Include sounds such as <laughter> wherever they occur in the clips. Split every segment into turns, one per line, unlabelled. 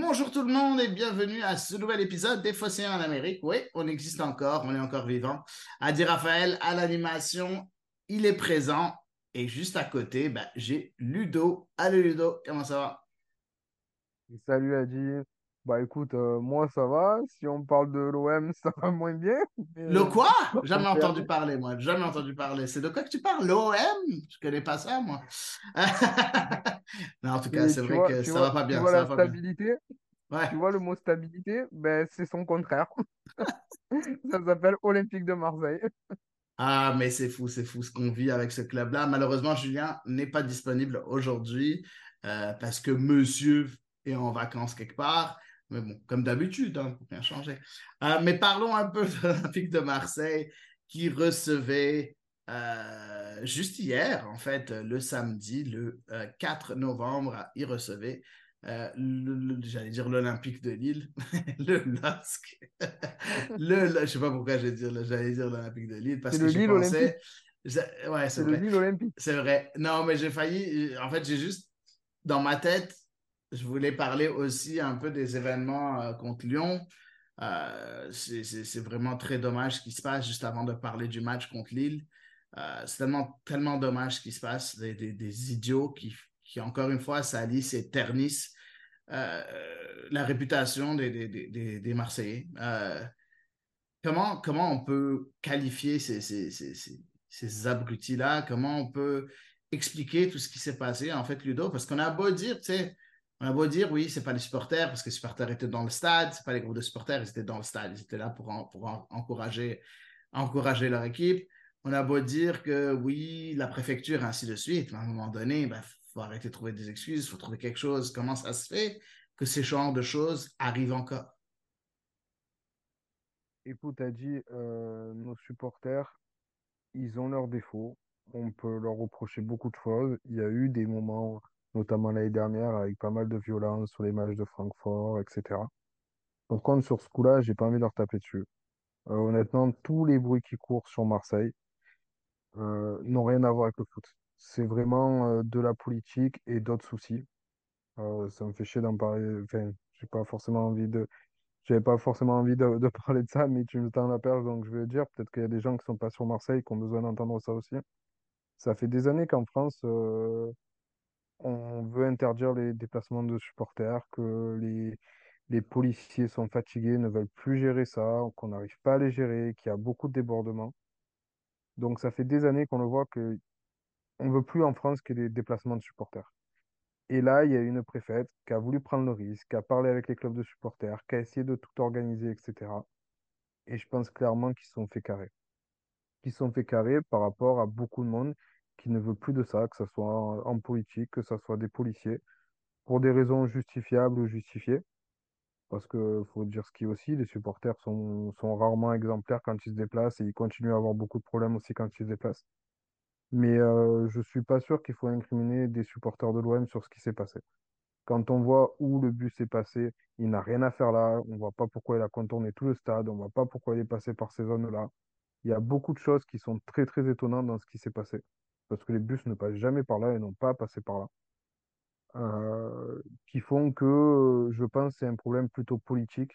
Bonjour tout le monde et bienvenue à ce nouvel épisode des Phocéens en Amérique. Oui, on existe encore, on est encore vivant. Adi Raphaël à l'animation, il est présent. Et juste à côté, ben, j'ai Ludo. Allô Ludo, comment ça va?
Salut Adi. Bah écoute, euh, moi ça va. Si on parle de l'OM, <laughs> ça va moins bien. Mais
Le
euh,
quoi? Jamais entendu parler, moi. Jamais entendu parler. C'est de quoi que tu parles? L'OM? Je connais pas ça, moi. <laughs> Non, en tout cas, c'est
tu
vrai
vois,
que
tu
ça va
vois,
pas
tu
bien,
vois
ça
la
va pas
stabilité,
Ouais.
tu vois le mot stabilité, ben c'est son contraire. <laughs> Ça s'appelle Olympique de Marseille.
Ah, mais c'est fou, c'est fou ce qu'on vit avec ce club-là. Malheureusement, Julien n'est pas disponible aujourd'hui euh, parce que monsieur est en vacances quelque part. Mais bon, comme d'habitude, hein, pour rien changer. Euh, mais parlons un peu <laughs> de l'Olympique de Marseille qui recevait euh, juste hier, en fait, le samedi, le euh, 4 novembre, il recevait, euh, j'allais dire l'Olympique de Lille, <laughs> le LOSC. <laughs> Le, le- je sais pas pourquoi j'allais dire, j'allais dire l'Olympique de Lille parce que
Olympique.
pensais. Je- Ouais, c'est
le
vrai.
Lille Olympique.
C'est vrai. Non, mais j'ai failli. En fait, j'ai juste. Dans ma tête, je voulais parler aussi un peu des événements euh, contre Lyon. Euh, c'est vraiment très dommage ce qui se passe juste avant de parler du match contre Lille. Euh, c'est tellement, tellement dommage ce qui se passe. Des, des- idiots qui, qui, encore une fois, salissent et ternissent la réputation des, des, Marseillais. Comment, comment on peut qualifier ces, ces, ces, ces abrutis-là? Comment on peut expliquer tout ce qui s'est passé, en fait, Ludo? Parce qu'on a beau dire, tu sais, on a beau dire, oui, c'est pas les supporters, parce que les supporters étaient dans le stade, c'est pas les groupes de supporters, ils étaient dans le stade, ils étaient là pour, en- pour en- encourager, leur équipe. On a beau dire que oui, la préfecture, ainsi de suite, mais à un moment donné, il ben, faut arrêter de trouver des excuses, il faut trouver quelque chose. Comment ça se fait que ces genres de choses arrivent encore?
Écoute, Adi, euh, nos supporters, ils ont leurs défauts. On peut leur reprocher beaucoup de choses. Il y a eu des moments, notamment l'année dernière, avec pas mal de violence sur les matchs de Francfort, etc. Par contre, sur ce coup-là, j'ai pas envie de leur taper dessus. Euh, honnêtement, tous les bruits qui courent sur Marseille euh, n'ont rien à voir avec le foot. C'est vraiment euh, de la politique et d'autres soucis. Ça me fait chier d'en parler. Enfin, j'ai pas forcément envie de, j'avais pas forcément envie de, <laughs> parler de ça, mais tu me tends la perche, donc je vais le dire. Peut-être qu'il y a des gens qui sont pas sur Marseille qui ont besoin d'entendre ça aussi. Ça fait des années qu'en France, on veut interdire les déplacements de supporters, que les, les policiers sont fatigués, ne veulent plus gérer ça, qu'on n'arrive pas à les gérer, qu'il y a beaucoup de débordements. Donc ça fait des années qu'on le voit que on veut plus en France qu'il y ait des déplacements de supporters. Et là, il y a une préfète qui a voulu prendre le risque, qui a parlé avec les clubs de supporters, qui a essayé de tout organiser, etc. Et je pense clairement qu'ils sont fait carrer. Qu'ils sont fait carrer par rapport à beaucoup de monde qui ne veut plus de ça, que ce soit en, politique, que ce soit des policiers, pour des raisons justifiables ou justifiées. Parce que faut dire ce qui est aussi, les supporters sont, sont rarement exemplaires quand ils se déplacent et ils continuent à avoir beaucoup de problèmes aussi quand ils se déplacent. Mais euh, je suis pas sûr qu'il faut incriminer des supporters de l'OM sur ce qui s'est passé. Quand on voit où le bus s'est passé, il n'a rien à faire là. On voit pas pourquoi il a contourné tout le stade. On voit pas pourquoi il est passé par ces zones-là. Il y a beaucoup de choses qui sont très très étonnantes dans ce qui s'est passé. Parce que les bus ne passent jamais par là et n'ont pas passé par là. Euh, qui font que euh, je pense c'est un problème plutôt politique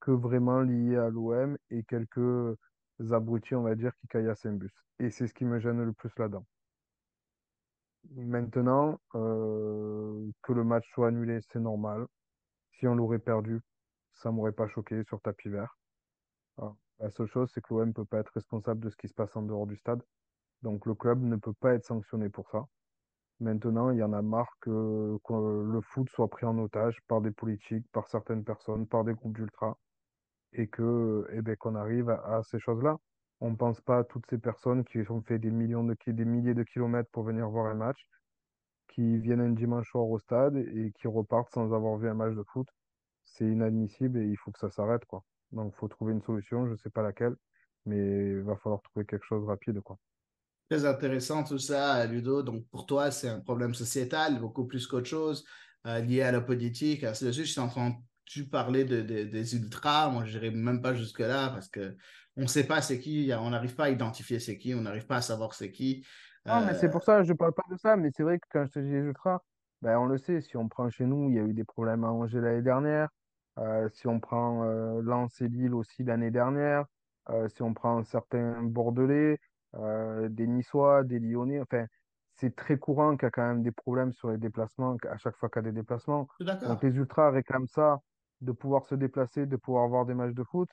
que vraiment lié à l'OM et quelques abrutis, on va dire, qui caillassent un bus. Et c'est ce qui me gêne le plus là-dedans. Maintenant, euh, que le match soit annulé, c'est normal. Si on l'aurait perdu, ça m'aurait pas choqué sur tapis vert. Ah. La seule chose, c'est que l'OM ne peut pas être responsable de ce qui se passe en dehors du stade. Donc le club ne peut pas être sanctionné pour ça. Maintenant, il y en a marre que, le foot soit pris en otage par des politiques, par certaines personnes, par des groupes d'ultra, et que, eh ben, qu'on arrive à, ces choses-là. On ne pense pas à toutes ces personnes qui ont fait des millions de, des milliers de kilomètres pour venir voir un match, qui viennent un dimanche soir au stade et qui repartent sans avoir vu un match de foot. C'est inadmissible et il faut que ça s'arrête, quoi. Donc, il faut trouver une solution, je ne sais pas laquelle, mais il va falloir trouver quelque chose de rapide.
Très intéressant tout ça, Ludo. Donc, pour toi, c'est un problème sociétal, beaucoup plus qu'autre chose, euh, lié à la politique, de suite. Je t'ai entendu parler de, de- des ultras. Moi, je n'irai même pas jusque-là parce que on ne sait pas c'est qui, on n'arrive pas à identifier c'est qui, on n'arrive pas à savoir c'est qui.
Non, mais c'est
Euh,
pour ça je parle pas de ça, mais c'est vrai que quand je te dis les ultras, ben, on le sait, si on prend chez nous, il y a eu des problèmes à Angers l'année dernière, Euh, si on prend Lens et Lille aussi l'année dernière, si on prend certains Bordelais, euh, des Niçois, des Lyonnais, enfin, c'est très courant qu'il y a quand même des problèmes sur les déplacements, à chaque fois qu'il y a des déplacements. Donc les ultras réclament ça, de pouvoir se déplacer, de pouvoir voir des matchs de foot,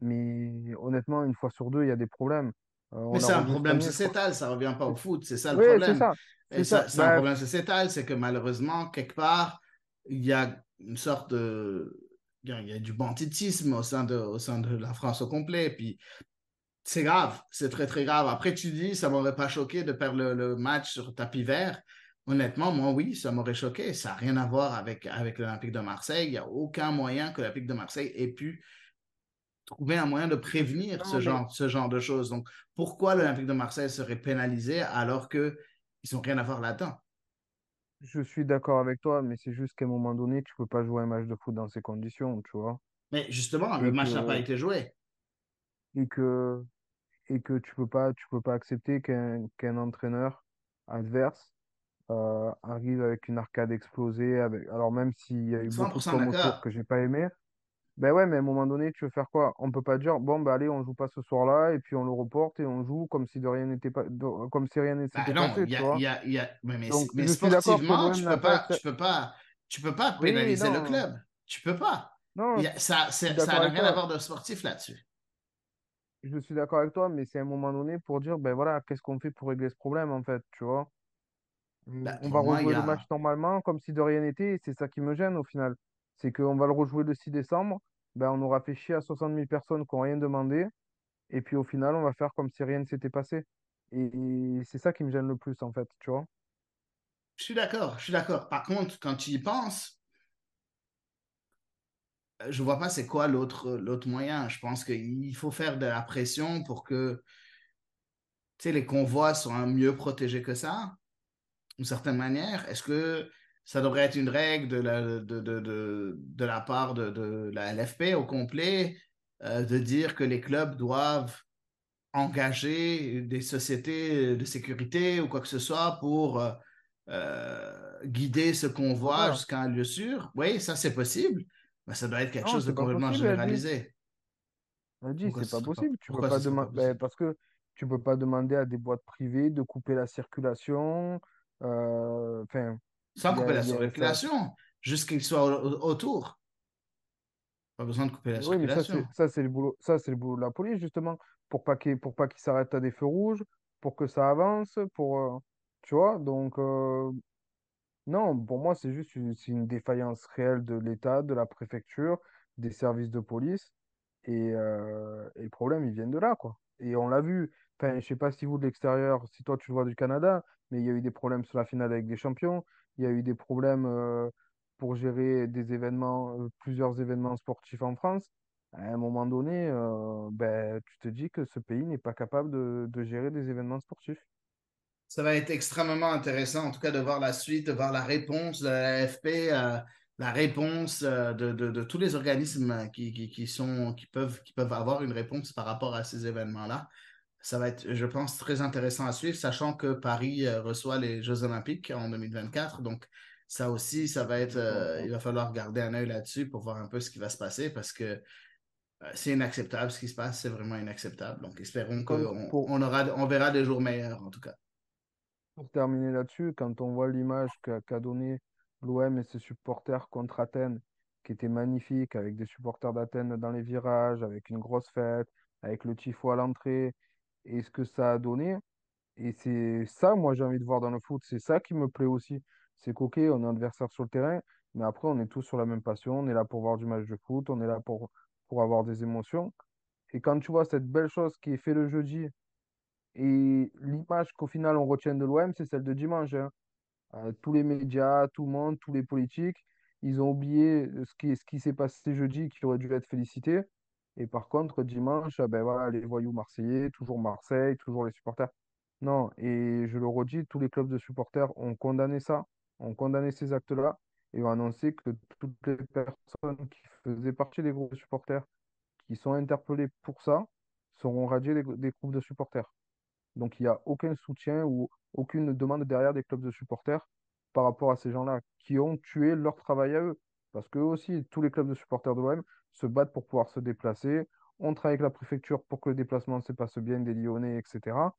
mais honnêtement, une fois sur deux, il y a des problèmes. Euh,
Mais c'est un problème sociétal, ça ne revient pas au foot, c'est ça le
Oui,
problème.
ça.
Et
C'est ça.
c'est un
Bah,
problème sociétal, c'est que malheureusement, quelque part, il y a une sorte de... Il y a, il y a du banditisme au sein de, au sein de la France au complet. Puis c'est grave, c'est très, très grave. Après, tu dis, ça m'aurait pas choqué de perdre le, le match sur tapis vert. Honnêtement, moi, oui, ça m'aurait choqué. Ça n'a rien à voir avec, avec l'Olympique de Marseille. Il n'y a aucun moyen que l'Olympique de Marseille ait pu trouver un moyen de prévenir ce
mais
genre, ce genre de choses. Donc, pourquoi l'Olympique de Marseille serait pénalisé alors qu'ils n'ont rien à voir là-dedans?
je suis d'accord avec toi, mais c'est juste qu'à un moment donné, tu peux pas jouer un match de foot dans ces conditions, tu vois.
Mais justement, le match n'a pas
que,
été joué.
Et que, et que tu peux pas, tu peux pas accepter qu'un qu'un entraîneur adverse euh, arrive avec une arcade explosée, avec, alors même s'il y a eu beaucoup de
100%
com autour
d'accord.
que j'ai pas aimé, ben ouais, mais à un moment donné, tu veux faire quoi? On peut pas dire, bon, bah allez, on joue pas ce soir-là, et puis on le reporte et on joue comme si de rien n'était pas, de- comme si rien
Ben
passé,
il y
tu
a,
vois?
y a, il y a... Mais, mais,
Donc,
mais sportivement, tu peux
pas
tu peux pas, tu peux pas
Oui,
pénaliser le club. Tu peux pas.
non,
a- ça, ça n'a rien à voir de sportif là-dessus.
Je suis d'accord avec toi, mais c'est un moment donné pour dire, ben voilà, qu'est-ce qu'on fait pour régler ce problème, en fait, tu vois? Mm, On
pour
va
moi, il y
rejouer le match
a...
normalement, comme si de rien n'était, et c'est ça qui me gêne au final. C'est qu'on va le rejouer le 6 décembre, ben on aura fait chier à 60 000 personnes qui n'ont rien demandé, et puis au final, on va faire comme si rien ne s'était passé. Et, et c'est ça qui me gêne le plus, en fait, tu vois?
Je suis d'accord, je suis d'accord. Par contre, quand tu y penses, je vois pas c'est quoi l'autre l'autre moyen. Je pense qu'il faut faire de la pression pour que les convois soient mieux protégés que ça, d'une certaine manière. Est-ce que ça devrait être une règle de la, de, de, de, de la part de, de la LFP au complet, euh, de dire que les clubs doivent engager des sociétés de sécurité ou quoi que ce soit pour euh, euh, guider ce convoi jusqu'à un lieu sûr? Oui, ça c'est possible, mais ça doit être quelque
Non,
chose de complètement
possible, dit.
généralisé.
Elle dit,
Pourquoi
c'est
ce
pas possible. Tu peux pas demander,
possible?
parce que tu peux pas demander à des boîtes privées de couper la circulation. euh, Enfin,
Sans couper
a,
la circulation, juste qu'il soit au- au- autour. Pas besoin de couper la
Oui, mais ça, c'est
circulation.
ça, c'est le boulot, ça, c'est le boulot de la police, justement, pour pas qu'il pour pas qu'il s'arrête à des feux rouges, pour que ça avance, pour euh, tu vois. Donc euh, non, pour moi, c'est juste une, une défaillance réelle de l'État, de la préfecture, des services de police. Et, euh, et le problème, ils viennent de là, quoi. Et on l'a vu. Enfin, je sais pas si vous, de l'extérieur, si toi, tu le vois du Canada, mais il y a eu des problèmes sur la finale avec des champions. Il y a eu des problèmes euh, pour gérer des événements, euh, plusieurs événements sportifs en France. À un moment donné, euh, ben, tu te dis que ce pays n'est pas capable de, de gérer des événements sportifs.
Ça va être extrêmement intéressant, en tout cas, de voir la suite, de voir la réponse de la AFP, euh, la réponse euh, de, de- de tous les organismes qui, qui, qui sont, qui peuvent, qui peuvent avoir une réponse par rapport à ces événements-là. Ça va être, je pense, très intéressant à suivre, sachant que Paris euh, reçoit les Jeux Olympiques en 2024. Donc, ça aussi, ça va être, il va falloir garder un œil là-dessus pour voir un peu ce qui va se passer parce que c'est inacceptable ce qui se passe, c'est vraiment inacceptable. Donc, espérons qu'on
pour,
on aura, on verra des jours meilleurs, en tout cas.
Pour terminer là-dessus, quand on voit l'image qu'a qu'a donné l'OM et ses supporters contre Athènes, qui était magnifique, avec des supporters d'Athènes dans les virages, avec une grosse fête, avec le tifo à l'entrée et ce que ça a donné. Et c'est ça, moi, j'ai envie de voir dans le foot. C'est ça qui me plaît aussi. C'est qu'ok, on est adversaire sur le terrain, mais après, on est tous sur la même passion. On est là pour voir du match de foot, on est là pour, pour avoir des émotions. Et quand tu vois cette belle chose qui est faite le jeudi, et l'image qu'au final on retient de l'OM, c'est celle de dimanche. hein. Euh, tous les médias, tout le monde, tous les politiques, ils ont oublié ce qui, ce qui s'est passé jeudi, qui aurait dû être félicité. Et par contre, dimanche, ah ben voilà, les voyous marseillais, toujours Marseille, toujours les supporters. Non, et je le redis, tous les clubs de supporters ont condamné ça, ont condamné ces actes-là, et ont annoncé que toutes les personnes qui faisaient partie des groupes de supporters, qui sont interpellées pour ça, seront radiées des, des groupes de supporters. Donc, il n'y a aucun soutien ou aucune demande derrière des clubs de supporters par rapport à ces gens-là qui ont tué leur travail à eux. Parce qu'eux aussi, tous les clubs de supporters de l'OM se battent pour pouvoir se déplacer. On travaille avec la préfecture pour que le déplacement se passe bien des Lyonnais, etc.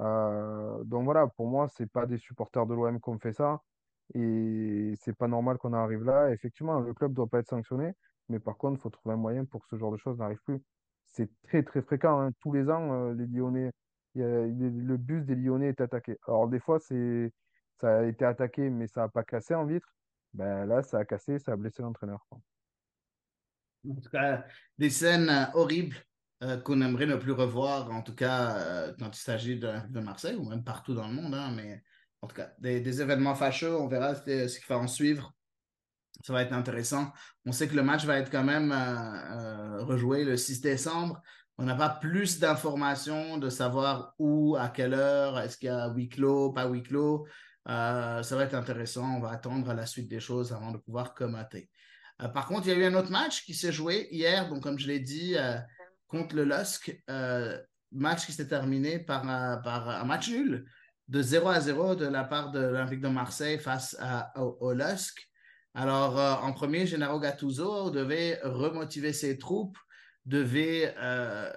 Euh, donc voilà, pour moi, c'est pas des supporters de l'OM qui ont fait ça. Et c'est pas normal qu'on arrive là. Effectivement, le club doit pas être sanctionné. Mais par contre, il faut trouver un moyen pour que ce genre de choses n'arrive plus. C'est très, très fréquent. hein. Tous les ans, euh, les Lyonnais le bus des Lyonnais est attaqué. Alors, des fois, c'est, ça a été attaqué, mais ça n'a pas cassé en vitre. Ben, là, ça a cassé, ça a blessé l'entraîneur.
En tout cas, des scènes euh, horribles euh, qu'on aimerait ne plus revoir, en tout cas euh, quand il s'agit de, Marseille ou même partout dans le monde. hein, mais en tout cas, des, événements fâcheux, on verra ce, ce qu'il va en suivre. Ça va être intéressant. On sait que le match va être quand même rejoué le 6 décembre. On n'a pas plus d'informations de savoir où, à quelle heure, est-ce qu'il y a huis clos, pas huis clos. Euh, ça va être intéressant. On va attendre la suite des choses avant de pouvoir commenter. Euh, par contre, il y a eu un autre match qui s'est joué hier, donc comme je l'ai dit, euh, contre le LOSC. Match qui s'est terminé par, un match nul de 0 à 0 de la part de l'Olympique de Marseille face à, au, au. Alors, en premier, Gennaro Gattuso devait remotiver ses troupes, devait euh,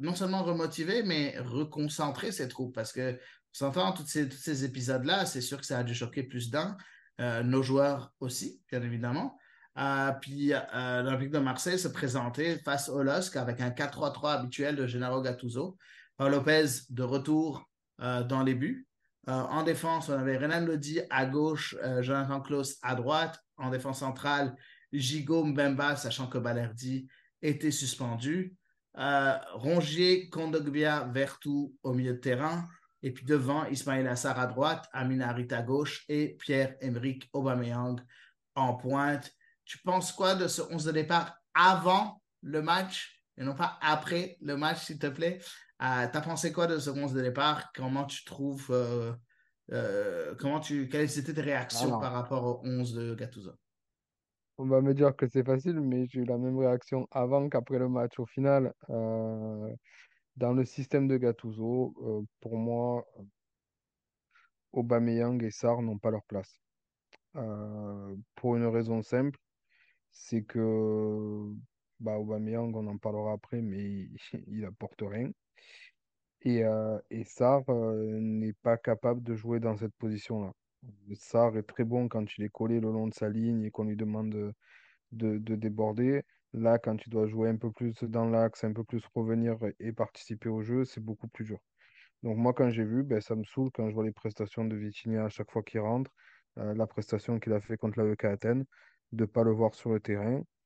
non seulement remotiver, mais reconcentrer ses troupes. Parce que, s'entend, tous ces, ces épisodes-là, c'est sûr que ça a dû choquer plus d'un. Euh, nos joueurs aussi, bien évidemment. Euh, puis l'Olympique de Marseille se présentait face au LOSC avec un 4-3-3 habituel de Gennaro Gattuso. Paul Lopez de retour dans les buts. En défense, on avait Renan Lodi à gauche, Jonathan Klaus à droite. En défense centrale, Gigo Mbemba, sachant que Balerdi était suspendu. Euh, Rongier, Kondogbia, Vertu au milieu de terrain. Et puis devant, Ismail Assar à droite, Amin Harit à gauche et Pierre-Emerick Aubameyang en pointe. Tu penses quoi de ce 11 de départ avant le match et non pas après le match, s'il te plaît? Euh, T'as pensé quoi de ce 11 de départ? Comment tu trouves, euh, euh, comment tu, quelles étaient tes réactions
Alors.
par rapport au 11 de Gattuso?
On va me dire que c'est facile, mais j'ai eu la même réaction avant qu'après le match. Au final, euh, dans le système de Gattuso, euh, pour moi, Aubameyang et Sarr n'ont pas leur place. Euh, pour une raison simple, c'est que bah, Aubameyang, on en parlera après, mais il, <laughs> il apporte rien. Et, et n'est pas capable de jouer dans cette position-là. Sarr est très bon quand il est collé le long de sa ligne et qu'on lui demande de, de, de déborder. Là, quand tu dois jouer un peu plus dans l'axe, un peu plus revenir et participer au jeu, c'est beaucoup plus dur. Donc moi, quand j'ai vu, ben, ça me saoule quand je vois les prestations de Vitinha à chaque fois qu'il rentre, euh, la prestation qu'il a fait contre l'AEK Athènes, de ne pas le voir sur le terrain.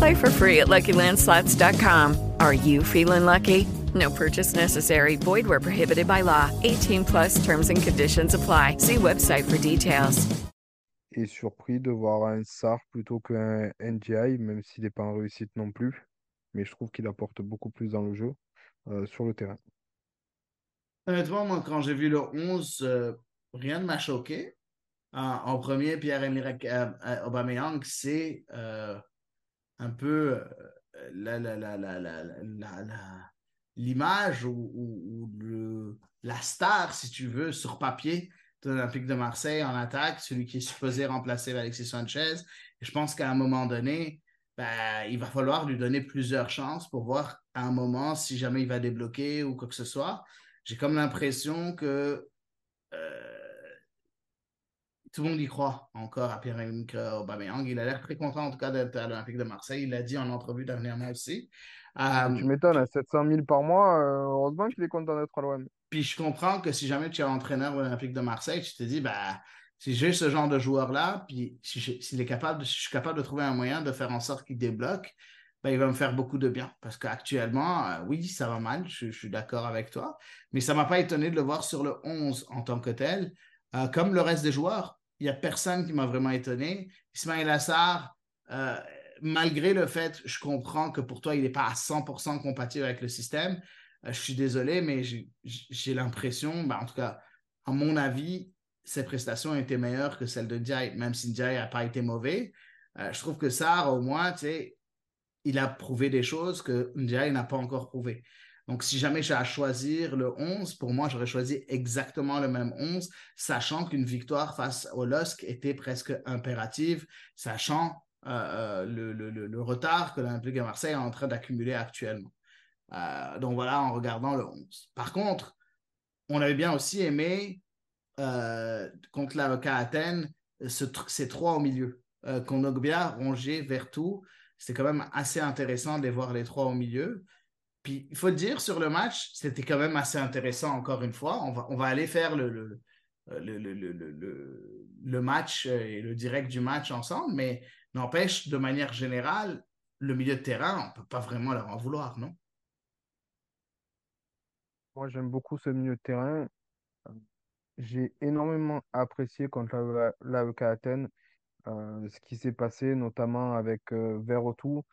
Play for free at LuckyLandSlots.com. Are you feeling lucky? No purchase necessary. Void where prohibited by law. 18 plus terms and conditions apply. See website for details.
et surpris de voir un Sarr plutôt qu'un NGI, même s'il n'est pas en réussite non plus. Mais je trouve qu'il apporte beaucoup plus dans le jeu euh, sur le terrain.
Honnêtement, moi, quand j'ai vu le 11, euh, rien ne m'a choqué. En, en premier, Pierre-Emerick euh, euh, Aubameyang, c'est euh, un peu euh, la, la, la, l'image ou, ou- le- la star, si tu veux, sur papier de l'Olympique de Marseille en attaque, celui qui est supposé remplacer Alexis Sanchez. Je pense qu'à un moment donné, ben, il va falloir lui donner plusieurs chances pour voir à un moment si jamais il va débloquer ou quoi que ce soit. J'ai comme l'impression que euh, tout le monde y croit encore à Pierre-Emerick Aubameyang. Il a l'air très content en tout cas d'être à l'Olympique de Marseille. Il l'a dit en entrevue dernièrement aussi. Euh,
tu m'étonnes, à 700 000 par mois, euh, heureusement qu'il est content d'être à l'OM.
Puis je comprends que si jamais tu es entraîneur de l'Olympique de Marseille, tu te dis, bah, si j'ai ce genre de joueur-là, puis si je, s'il est capable si je suis capable de trouver un moyen de faire en sorte qu'il débloque, ben, il va me faire beaucoup de bien. Parce qu'actuellement, euh, oui, ça va mal, je, je suis d'accord avec toi, mais ça ne m'a pas étonné de le voir sur le 11 en tant que tel. Euh, comme le reste des joueurs, il n'y a personne qui m'a vraiment étonné. Ismaël Assar, euh, malgré le fait, je comprends que pour toi, il n'est pas à 100% compatible avec le système. Euh, je suis désolé, mais j'ai- l'impression, ben, en tout cas, à mon avis, ses prestations étaient meilleures que celles de Ndiaye, même si Ndiaye n'a pas été mauvais. Euh, je trouve que Sarr, au moins, il a prouvé des choses que Ndiaye n'a pas encore prouvé. Donc, si jamais j'ai à choisir le 11, pour moi, j'aurais choisi exactement le même 11, sachant qu'une victoire face au LOSC était presque impérative, sachant euh, euh, le, retard que l'Olympique de Marseille est en train d'accumuler actuellement. Euh, donc voilà, en regardant le 11. Par contre, on avait bien aussi aimé contre l'avocat Athènes ces trois au milieu. Kondogbia, Rongier, Vertou. C'était quand même assez intéressant de les voir les trois au milieu. Puis il faut le dire, sur le match, c'était quand même assez intéressant encore une fois. On va, on va aller faire le, le, le, le, match euh, et le direct du match ensemble, mais n'empêche, de manière générale, le milieu de terrain, on ne peut pas vraiment leur en vouloir, non?
Moi, j'aime beaucoup ce milieu de terrain. J'ai énormément apprécié contre la- l'AEK Athènes euh, ce qui s'est passé, notamment avec euh, Verretou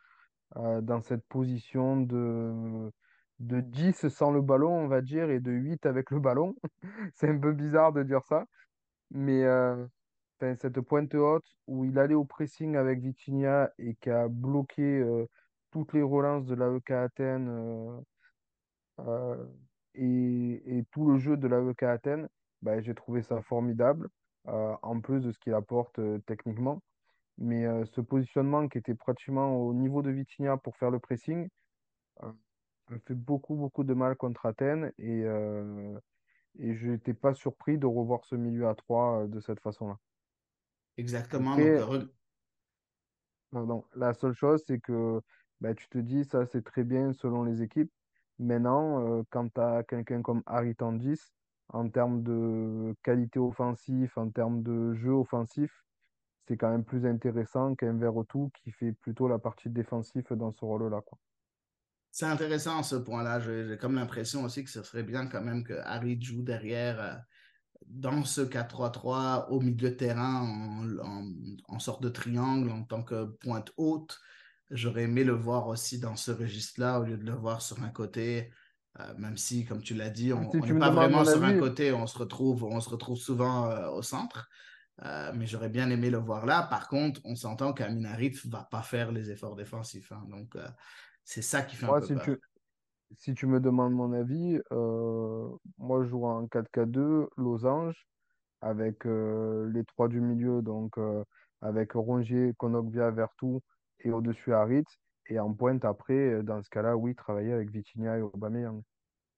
euh, dans cette position de, de 10 sans le ballon, on va dire, et de 8 avec le ballon. <laughs> C'est un peu bizarre de dire ça, mais euh, cette pointe haute où il allait au pressing avec Vitinha et qui a bloqué euh, toutes les relances de l'AEK Athènes et, tout le jeu de l'AEK Athènes, bah, j'ai trouvé ça formidable, en plus de ce qu'il apporte techniquement. Mais euh, ce positionnement qui était pratiquement au niveau de Vitinha pour faire le pressing, euh, fait beaucoup, beaucoup de mal contre Athènes et, euh, et je n'étais pas surpris de revoir ce milieu à 3 de cette façon-là.
Exactement.
Après, pardon, la seule chose, c'est que bah, tu te dis, ça c'est très bien selon les équipes. Maintenant, quand tu as quelqu'un comme Harry Tandis, en termes de qualité offensive, en termes de jeu offensif, c'est quand même plus intéressant qu'un Verretou qui fait plutôt la partie défensive dans ce rôle-là, quoi.
c'est intéressant ce point-là. J'ai j'ai comme l'impression aussi que ce serait bien quand même que Harry joue derrière euh, dans ce 4-3-3 au milieu de terrain en, en- en sorte de triangle en tant que pointe haute. J'aurais aimé le voir aussi dans ce registre-là au lieu de le voir sur un côté. euh, même si, comme tu l'as dit, on
Si
n'est pas vraiment sur un côté, on se retrouve, on se retrouve souvent euh, au centre. Euh, mais j'aurais bien aimé le voir là. Par contre, on s'entend qu'Amin Arif ne va pas faire les efforts défensifs. hein. Donc, euh, c'est ça qui fait un peu
si
peur.
tu, si tu me demandes mon avis, euh, moi je joue en 4K2, losange, avec les trois du milieu, donc avec Rongier, Konokvia, Vertou et au-dessus Harit. Et en pointe après, dans ce cas-là, oui, travailler avec Vitinha et Aubameyang.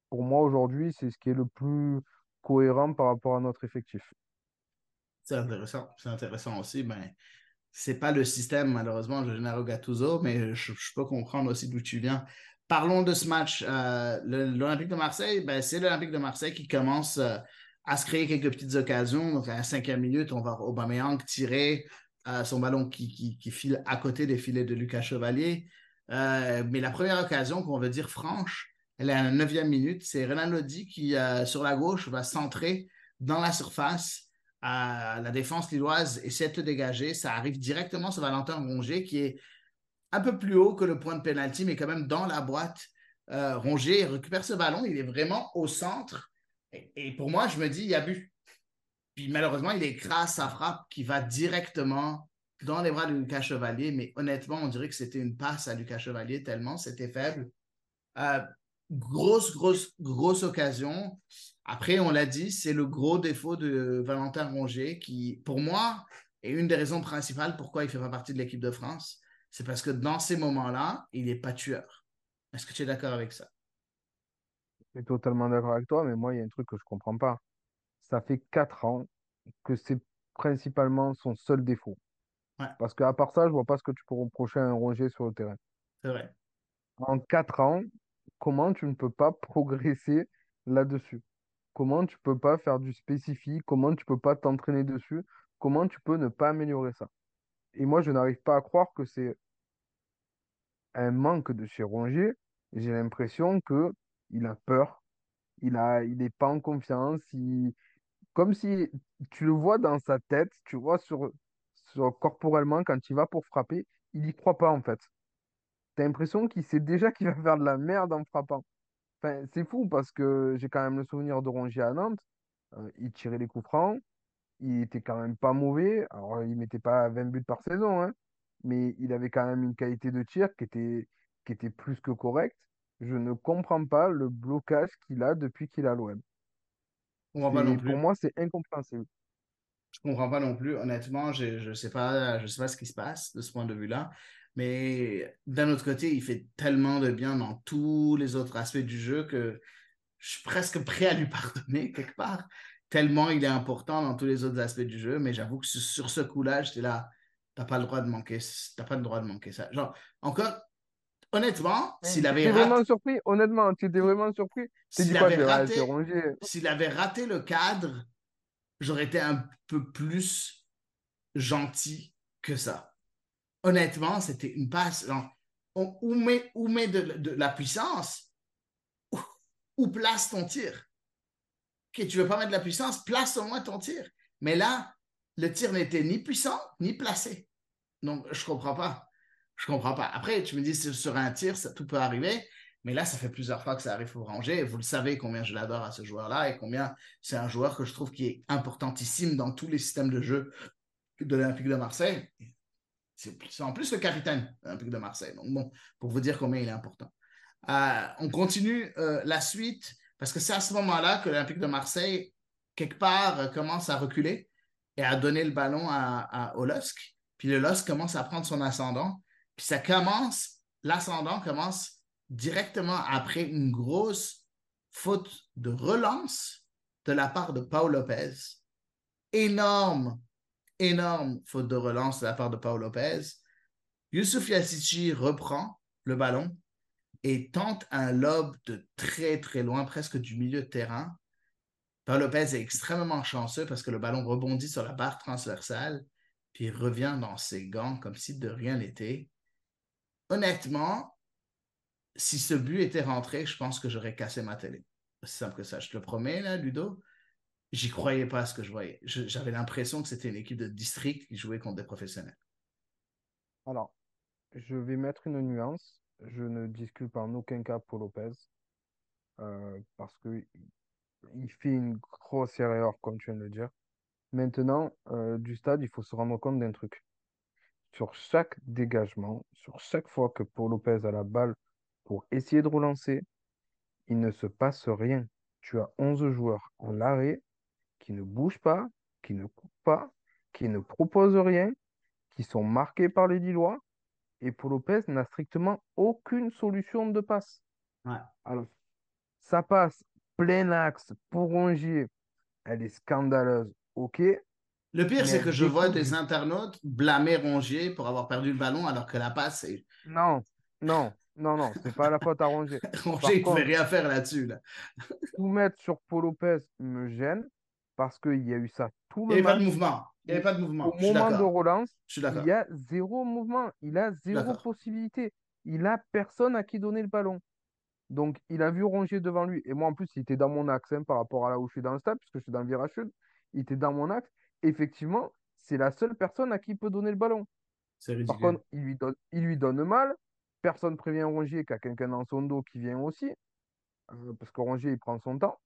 Pour moi, aujourd'hui, c'est ce qui est le plus cohérent par rapport à notre effectif.
C'est intéressant. C'est intéressant aussi. Ben, c'est pas le système, malheureusement, de Gennaro Gattuso, mais je, je peux comprendre aussi d'où tu viens. Parlons de ce match. Euh, L'Olympique de Marseille, ben, c'est l'Olympique de Marseille qui commence euh, à se créer quelques petites occasions. Donc, à la cinquième minute, on va Aubameyang tirer euh, son ballon qui, qui, file à côté des filets de Lucas Chevalier. Mais la première occasion, qu'on veut dire franche, elle est à la neuvième minute. C'est Renan Lodi qui, sur la gauche, va centrer dans la surface à la défense lilloise essaie de te dégager. Ça arrive directement sur Valentin Rongier qui est un peu plus haut que le point de pénalty, mais quand même dans la boîte. Euh, Rongier récupère ce ballon, il est vraiment au centre. Et, pour moi, je me dis, il y a but. Puis malheureusement, il écrase sa frappe qui va directement dans les bras de Lucas Chevalier. Mais honnêtement, on dirait que c'était une passe à Lucas Chevalier tellement c'était faible. Euh, grosse, grosse, grosse occasion. Après, on l'a dit, c'est le gros défaut de Valentin Rongier qui, pour moi, est une des raisons principales pourquoi il ne fait pas partie de l'équipe de France. C'est parce que dans ces moments-là, il n'est pas tueur. Est-ce que tu es d'accord avec ça?
Je suis totalement d'accord avec toi, mais moi, il y a un truc que je comprends pas. Ça fait quatre ans que c'est principalement son seul défaut.
Ouais.
Parce qu'à part ça, je vois pas ce que tu peux reprocher à un Rongier sur le terrain.
C'est vrai.
En quatre ans, comment tu ne peux pas <laughs> progresser là-dessus? Comment tu peux pas faire du spécifique? Comment tu peux pas t'entraîner dessus? Comment tu peux ne pas améliorer ça? Et moi, je n'arrive pas à croire que c'est un manque de chez. J'ai l'impression que il a peur, il n'est pas en confiance, comme si tu le vois dans sa tête, tu vois sur, corporellement quand il va pour frapper, il y croit pas en fait. T'as l'impression qu'il sait déjà qu'il va faire de la merde en frappant. Enfin, c'est fou parce que j'ai quand même le souvenir de Rongier à Nantes. Euh, il tirait les coups francs, il était quand même pas mauvais. Alors, il mettait pas 20 buts par saison, hein, mais il avait quand même une qualité de tir qui était, qui était plus que correcte. Je ne comprends pas le blocage qu'il a depuis qu'il a l'OM. Pour moi, c'est incompréhensible.
Je comprends pas non plus. Honnêtement, je ne sais pas, je sais pas ce qui se passe de ce point de vue-là. Mais d'un autre côté, il fait tellement de bien dans tous les autres aspects du jeu que je suis presque prêt à lui <laughs> pardonner quelque part. Tellement il est important dans tous les autres aspects du jeu. Mais j'avoue que sur, ce coup-là, j'étais là, t'as pas le droit de manquer, t'as pas le droit de manquer ça. Genre, encore, honnêtement, s'il
Tu
avait
étais vraiment
raté,
surpris, honnêtement, tu étais vraiment surpris.
S'il avait raté, avait raté le cadre, j'aurais été un peu plus gentil que ça. Honnêtement, c'était une passe. on, où met, où met de, la puissance, où, place ton tir? Ok, tu veux pas mettre de la puissance, place au moins ton tir. Mais là, le tir n'était ni puissant, ni placé. Donc, je comprends pas. Je comprends pas. Après, tu me dis, sur un tir, ça, tout peut arriver. Mais là, ça fait plusieurs fois que ça arrive au Ranger. Vous le savez combien je l'adore à ce joueur-là et combien c'est un joueur que je trouve qui est importantissime dans tous les systèmes de jeu de l'Olympique de Marseille. C'est en plus le capitaine de l'Olympique de Marseille. Donc, bon, pour vous dire combien il est important. Euh, on continue euh, la suite parce que c'est à ce moment-là que l'Olympique de Marseille, quelque part, euh, commence à reculer et à donner le ballon à, à, au LOSC. Puis le LOSC commence à prendre son ascendant. Puis ça commence, l'ascendant commence directement après une grosse faute de relance de la part de Paul Lopez. Énorme, énorme faute de relance de la part de Paul Lopez. Youssouf Yassichi reprend le ballon et tente un lob de très très loin, presque du milieu de terrain. Paul Lopez est extrêmement chanceux parce que le ballon rebondit sur la barre transversale, puis revient dans ses gants comme si de rien n'était. Honnêtement, si ce but était rentré, je pense que j'aurais cassé ma télé. C'est simple que ça. Je te le promets, là, Ludo. J'y croyais pas à ce que je voyais. J'avais l'impression que c'était une équipe de district qui jouait contre des professionnels.
Alors, je vais mettre une nuance. Je ne discute en aucun cas pour Lopez euh, parce que il fait une grosse erreur, comme tu viens de le dire. Maintenant, euh, du stade, il faut se rendre compte d'un truc. Sur chaque dégagement, sur chaque fois que Paul Lopez a la balle pour essayer de relancer, il ne se passe rien. Tu as 11 joueurs en l'arrêt qui ne bougent pas, qui ne coupent pas, qui ne proposent rien, qui sont marqués par les Lillois. Et Paul Lopez n'a strictement aucune solution de passe.
Ouais.
Alors, ça passe plein axe pour Rongier. Elle est scandaleuse, ok.
Le pire, c'est que je vois des internautes blâmer Rongier pour avoir perdu le ballon alors que la passe, c'est...
Non, non, non, non, c'est pas la faute à Rongier. <laughs>
Rongier, il ne pouvait rien faire là-dessus. Là.
Tout mettre sur Paul Lopez me gêne parce qu'il y a eu ça tout
Il n'y
le
avait pas de mouvement. Il n'y avait pas de mouvement.
Au
Je suis
moment de relance,
Je suis d'accord.
il y a zéro mouvement, il a zéro possibilité. Il a personne à qui donner le ballon. Donc, il a vu Rongier devant lui. Et moi, en plus, il était dans mon axe hein, par rapport à là où je suis dans le stade, puisque je suis dans le virage sud. Il était dans mon axe. effectivement, c'est la seule personne à qui il peut donner le ballon. Par contre, il lui donne, il lui donne mal. Personne prévient Rongier qu'il y a quelqu'un dans son dos qui vient aussi, euh, parce que Rongier, il prend son temps.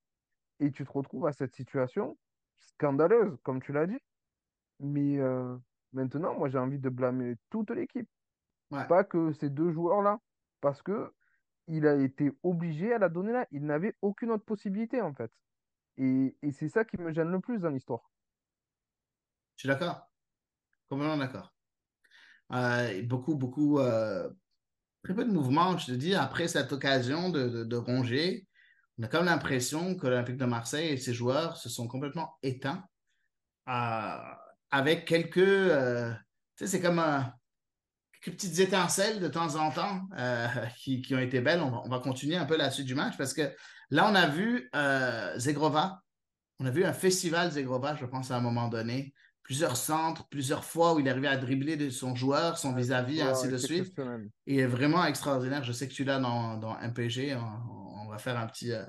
Et tu te retrouves à cette situation scandaleuse, comme tu l'as dit. Mais euh, maintenant, moi, j'ai envie de blâmer toute l'équipe,
Ouais.
pas que ces deux joueurs-là, parce que il a été obligé à la donner là. Il n'avait aucune autre possibilité, en fait. Et, et c'est ça qui me gêne le plus dans l'histoire.
Je suis d'accord. Complètement d'accord. Euh, beaucoup, beaucoup, euh, très peu de mouvements, je te dis, après cette occasion de, de, de Rongier, on a comme l'impression que l'Olympique de Marseille et ses joueurs se sont complètement éteints euh, avec quelques, euh, tu sais, c'est comme un, quelques petites étincelles de temps en temps euh, <laughs> qui, qui ont été belles. On va, on va continuer un peu la suite du match parce que là, on a vu euh, Zegrova. On a vu un festival Zegrova, je pense, à un moment donné. Plusieurs centres, plusieurs fois où il arrivait à dribbler de son joueur, son vis-à-vis, ainsi de suite. est vraiment extraordinaire. Je sais que tu l'as dans, dans MPG. On va faire un petit, euh,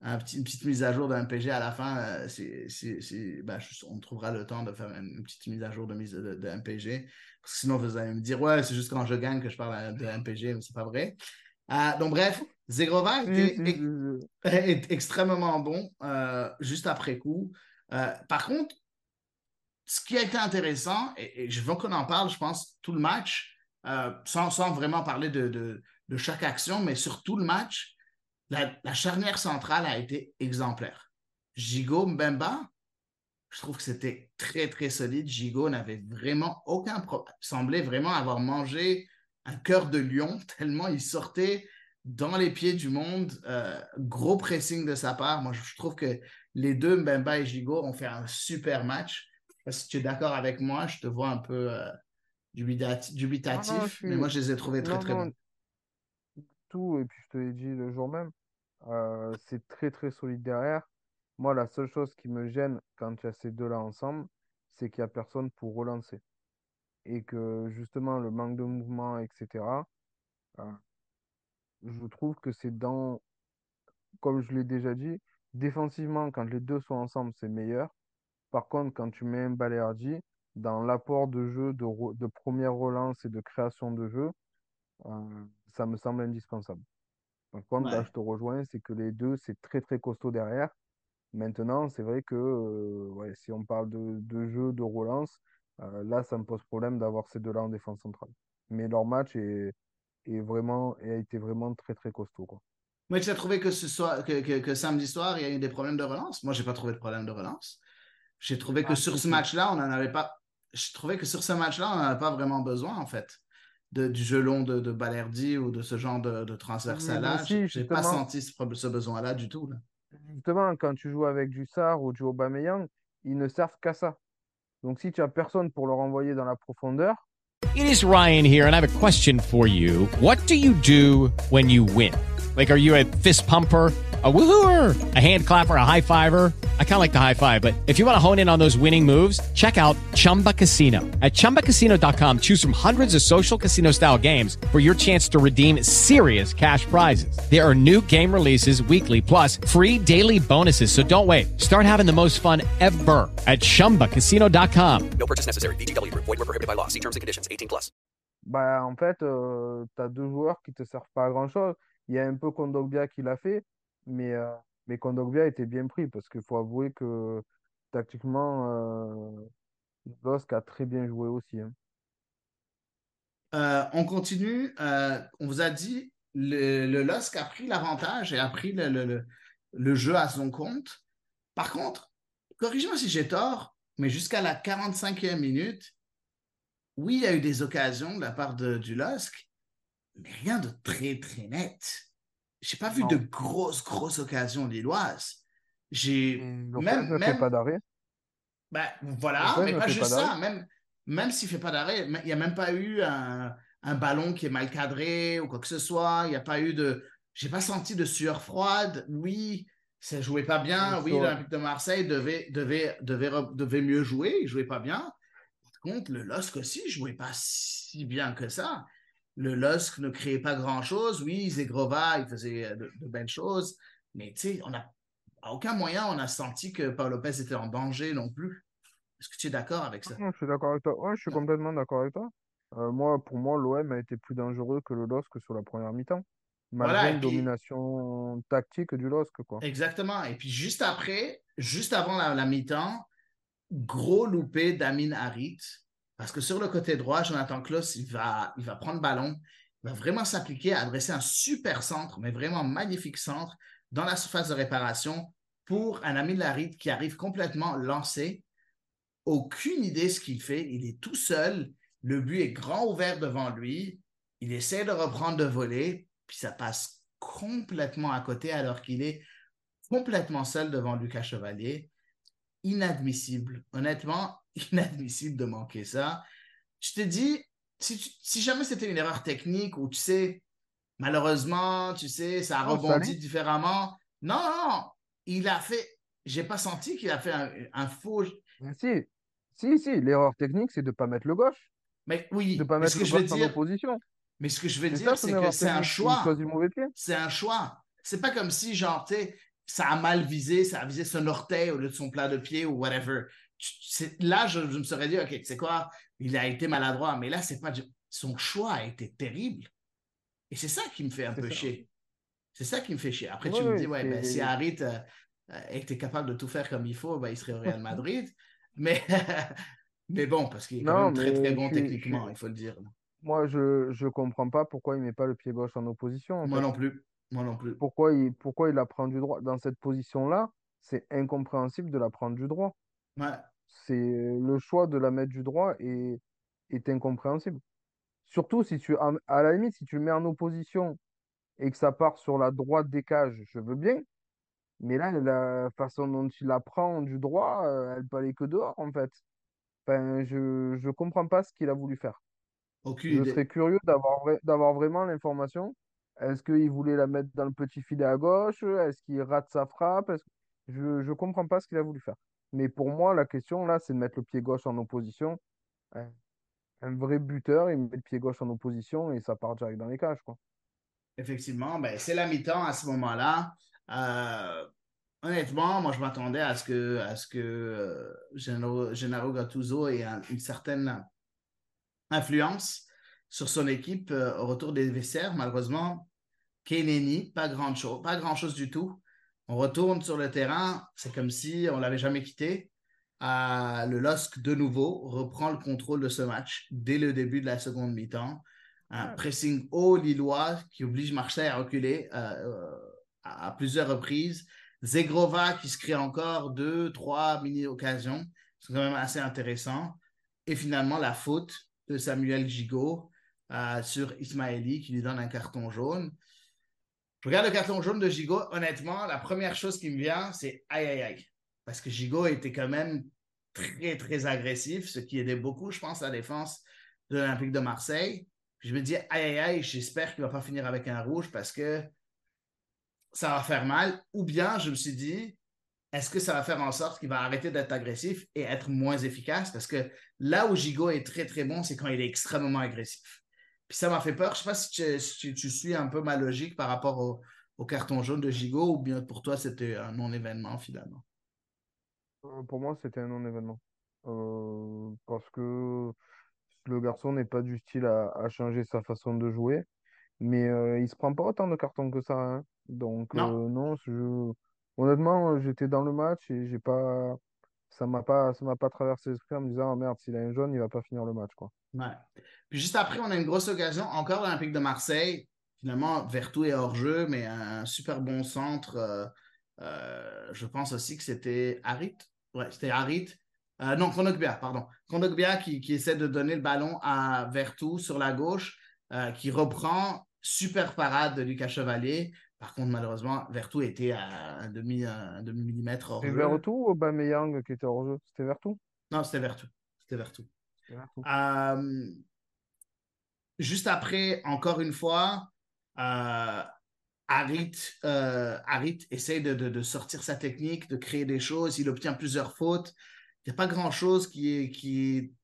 un petit, une petite mise à jour de MPG à la fin. Euh, c'est- c'est- ben, je- on trouvera le temps de faire une, une petite mise à jour de, mise de, de MPG. Parce que sinon, vous allez me dire, ouais, c'est juste quand je gagne que je parle de MPG, mais c'est pas vrai. Euh, donc, bref, Zegrova
si, si.
est extrêmement bon juste après coup. Par contre, ce qui a été intéressant, et, et je veux qu'on en parle, je pense, tout le match, euh, sans, sans vraiment parler de, de, de chaque action, mais sur tout le match, la, la charnière centrale a été exemplaire. Gigot Mbemba, je trouve que c'était très, très solide. Gigot n'avait vraiment aucun problème, semblait vraiment avoir mangé un cœur de lion, <laughs> tellement il sortait dans les pieds du monde. Euh, gros pressing de sa part. Moi, je trouve que les deux, Mbemba et Gigot, ont fait un super match. Si tu es d'accord avec moi, je te vois un peu euh, dubitati- dubitatif,
Non, non, je suis-
mais moi, je les ai trouvés très,
Non,
très bons.
tout, et puis je te l'ai dit le jour même, euh, c'est très très solide derrière. Moi, la seule chose qui me gêne quand il y a ces deux-là ensemble, c'est qu'il n'y a personne pour relancer. Et que justement, le manque de mouvement, etc., euh, je trouve que c'est dans, comme je l'ai déjà dit, défensivement, quand les deux sont ensemble, c'est meilleur. Par contre, quand tu mets un Balerdi, dans l'apport de jeu, de, re- de première relance et de création de jeu, euh, ça me semble indispensable. Par contre, là,
Ouais.
je te rejoins, c'est que les deux, c'est très très costaud derrière. Maintenant, c'est vrai que euh, ouais, si on parle de, de jeu, de relance, euh, là, ça me pose problème d'avoir ces deux-là en défense centrale. Mais leur match est, est vraiment, a été vraiment très très costaud, quoi.
Moi, tu as trouvé que, ce soir, que, que, que samedi soir, il y a eu des problèmes de relance? Moi, je n'ai pas trouvé de problème de relance. J'ai trouvé que
Ah,
sur ce match-là, on n'en avait pas. Je trouvais que sur ce match-là, on n'en avait pas vraiment besoin, en fait, de, du jeu long de, de Balerdi ou de ce genre de, de transversal-là. Je n'ai pas senti ce, besoin-là du tout. là.
Justement, quand tu joues avec du Sarr ou du Aubameyang, ils ne servent qu'à ça. Donc, si tu as personne pour leur envoyer dans la profondeur,
It is Ryan here, and I have a question for you. What do you do when you win? Like, are you a fist pumper? A woohooer, a hand clapper, a high fiver. I kind of like the high five, but if you want to hone in on those winning moves, check out Chumba Casino. At chumbacasino.com, choose from hundreds of social casino style games for your chance to redeem serious cash prizes. There are new game releases weekly, plus free daily bonuses. So don't wait. Start having the most fun ever at chumbacasino.com.
No purchase necessary. VGW Group. Void were prohibited by law. See terms and conditions. 18 plus.
bah, en fait, euh, tu as deux joueurs qui te servent pas à grand-chose. Il y a un peu Kondogbia qui l'a fait, mais, euh, mais Kondogbia était bien pris parce qu'il faut avouer que tactiquement, euh, a très bien joué aussi. hein.
Euh, on continue. Euh, on vous a dit, le, le LOSC a pris l'avantage et a pris le, le- le- le jeu à son compte. Par contre, corrige-moi si j'ai tort, mais jusqu'à la 45e minute, oui, il y a eu des occasions de la part de- du LOSC, mais rien de très, très net. Je n'ai pas vu
Non.
de grosses, grosses occasions lilloises. J'ai même,
ne fait
même,
pas d'arrêt.
ben, voilà,
Lopez
mais pas
fait
juste
pas
ça. Même, même s'il ne fait pas d'arrêt, il n'y a même pas eu un, un ballon qui est mal cadré ou quoi que ce soit. Il n'y a pas eu de. J'ai pas senti de sueur froide. Oui, ça ne jouait pas bien. Oui, l'Olympique de Marseille devait, devait, devait, devait mieux jouer. Il ne jouait pas bien. Par contre, le LOSC aussi ne jouait pas si bien que ça. Le LOSC ne créait pas grand-chose. Oui, Zegrova, il faisait de, de belles choses. Mais tu sais, on a, à aucun moyen, on a senti que Paul Lopez était en danger non plus. Est-ce que tu es d'accord avec ça?
Non, je suis d'accord avec toi. Ouais, je suis complètement d'accord avec toi. Euh, moi, pour moi, l'OM a été plus dangereux que le LOSC sur la première mi-temps, malgré une
puis
domination tactique du LOSC, quoi.
exactement. Et puis juste après, juste avant la, la mi-temps, gros loupé d'Amin Harit. Parce que sur le côté droit, Jonathan Klaus, il va, il va prendre le ballon, il va vraiment s'appliquer à adresser un super centre, mais vraiment magnifique centre dans la surface de réparation pour un Amin Harit qui arrive complètement lancé. Aucune idée ce qu'il fait. Il est tout seul. Le but est grand ouvert devant lui. Il essaie de reprendre de voler, puis ça passe complètement à côté alors qu'il est complètement seul devant Lucas Chevalier. Inadmissible. Honnêtement, <laughs> inadmissible de manquer ça. Je te dis, si, tu- si jamais c'était une erreur technique ou tu sais, malheureusement, tu sais, ça a
ça
rebondi différemment. Non, non, il a fait, j'ai pas senti qu'il a fait un, un faux.
Mais si, si, si, l'erreur technique, c'est de ne pas mettre le gauche,
Mais
de
oui,
ne pas
mais ce
mettre
que
le
je veux
gauche en
dire,
opposition.
mais ce que je veux dire, c'est que c'est un choix. C'est un choix. C'est pas comme si, genre, tu sais, ça a mal visé, ça a visé son orteil au lieu de son plat de pied ou whatever. C'est- Là, je, je me serais dit, OK, sais quoi, il a été maladroit, mais là, c'est pas son choix a été terrible. Et c'est ça qui me fait un
C'est
peu
ça.
chier. C'est ça qui me fait chier. Après,
Oui,
tu me dis, ouais, ben,
c'est-
si Harit euh, euh, était capable de tout faire comme il faut, ben, il serait au Real <laughs> Madrid. mais, <laughs> mais bon, parce qu'il est quand
Non,
même très, très bon
suis-
techniquement,
suis-
il faut le dire.
Moi, je je comprends pas pourquoi il met pas le pied gauche en opposition, en
Moi
fait.
non plus. Moi non plus.
Pourquoi il, pourquoi il la prend du droit? Dans cette position-là, c'est incompréhensible de la prendre du droit.
Ouais.
C'est le choix de la mettre du droit est, est incompréhensible. Surtout si tu, à, la limite, si tu le mets en opposition et que ça part sur la droite des cages, je veux bien. Mais là, la façon dont il la prend du droit, euh, elle peut aller que dehors, en fait. Enfin, je, je comprends pas ce qu'il a voulu faire.
Aucune
Je
idée.
serais curieux d'avoir vrai- d'avoir vraiment l'information. Est-ce qu'il voulait la mettre dans le petit filet à gauche? Est-ce qu'il rate sa frappe? Est-ce Je ne comprends pas ce qu'il a voulu faire. Mais pour moi, la question là, c'est de mettre le pied gauche en opposition. Un, vrai buteur, il met le pied gauche en opposition et ça part direct dans les cages, quoi.
Effectivement, ben, c'est la mi-temps à ce moment-là. Euh, honnêtement, moi, je m'attendais à ce que, à ce que euh, Gennaro, Gennaro Gattuso ait un- une certaine influence sur son équipe euh, au retour des vestiaires. Malheureusement, Keneni, pas grand-chose, pas grand-chose du tout. On retourne sur le terrain, c'est comme si on l'avait jamais quitté. Euh, le LOSC, de nouveau, reprend le contrôle de ce match dès le début de la seconde mi-temps. Un pressing haut lillois qui oblige Marseille à reculer euh, euh, à, à plusieurs reprises. Zegrova qui se crée encore deux, trois mini-occasions. C'est quand même assez intéressant. Et finalement, la faute de Samuel Gigot euh, sur Ismaili qui lui donne un carton jaune. Je regarde le carton jaune de Gigot. Honnêtement, la première chose qui me vient, c'est aïe aïe aïe. Parce que Gigot était quand même très, très agressif, ce qui aidait beaucoup, je pense, la défense de l'Olympique de Marseille. Je me dis, aïe aïe aïe, j'espère qu'il ne va pas finir avec un rouge parce que ça va faire mal. Ou bien, je me suis dit, est-ce que ça va faire en sorte qu'il va arrêter d'être agressif et être moins efficace? Parce que là où Gigot est très, très bon, c'est quand il est extrêmement agressif. Puis ça m'a fait peur. Je ne sais pas si tu, si tu- suis un peu ma logique par rapport au, au carton jaune de Gigot ou bien pour toi, c'était un non-événement finalement?
Euh, pour moi, c'était un non-événement. Euh, parce que le garçon n'est pas du style à, à changer sa façon de jouer. Mais euh, il se prend pas autant de cartons que ça. hein. Donc,
Non.
euh, non, je... honnêtement, j'étais dans le match et j'ai pas... ça m'a pas... ça m'a pas traversé l'esprit en me disant, oh merde, s'il a un jaune, il va pas finir le match, quoi.
Ouais. Puis juste après, on a une grosse occasion, encore l'Olympique de Marseille. Finalement, Vertou est hors jeu, mais un super bon centre. euh, euh, je pense aussi que c'était Harit. Ouais, c'était Harit. Euh, non, Kondogbia, pardon. Kondogbia qui, qui essaie de donner le ballon à Vertou sur la gauche, qui reprend. Super parade de Lucas Chevalier. Par contre, malheureusement, Vertou était à un demi, un demi millimètre hors
C'était
jeu.
Vertou ou Aubameyang qui était hors jeu? C'était Vertou?
Non, c'était Vertou. C'était Vertou. Euh, juste après, encore une fois, euh, Harit, euh, essaie de, de- sortir sa technique, de créer des choses. Il obtient plusieurs fautes. Il n'y a pas grand-chose qui. Qui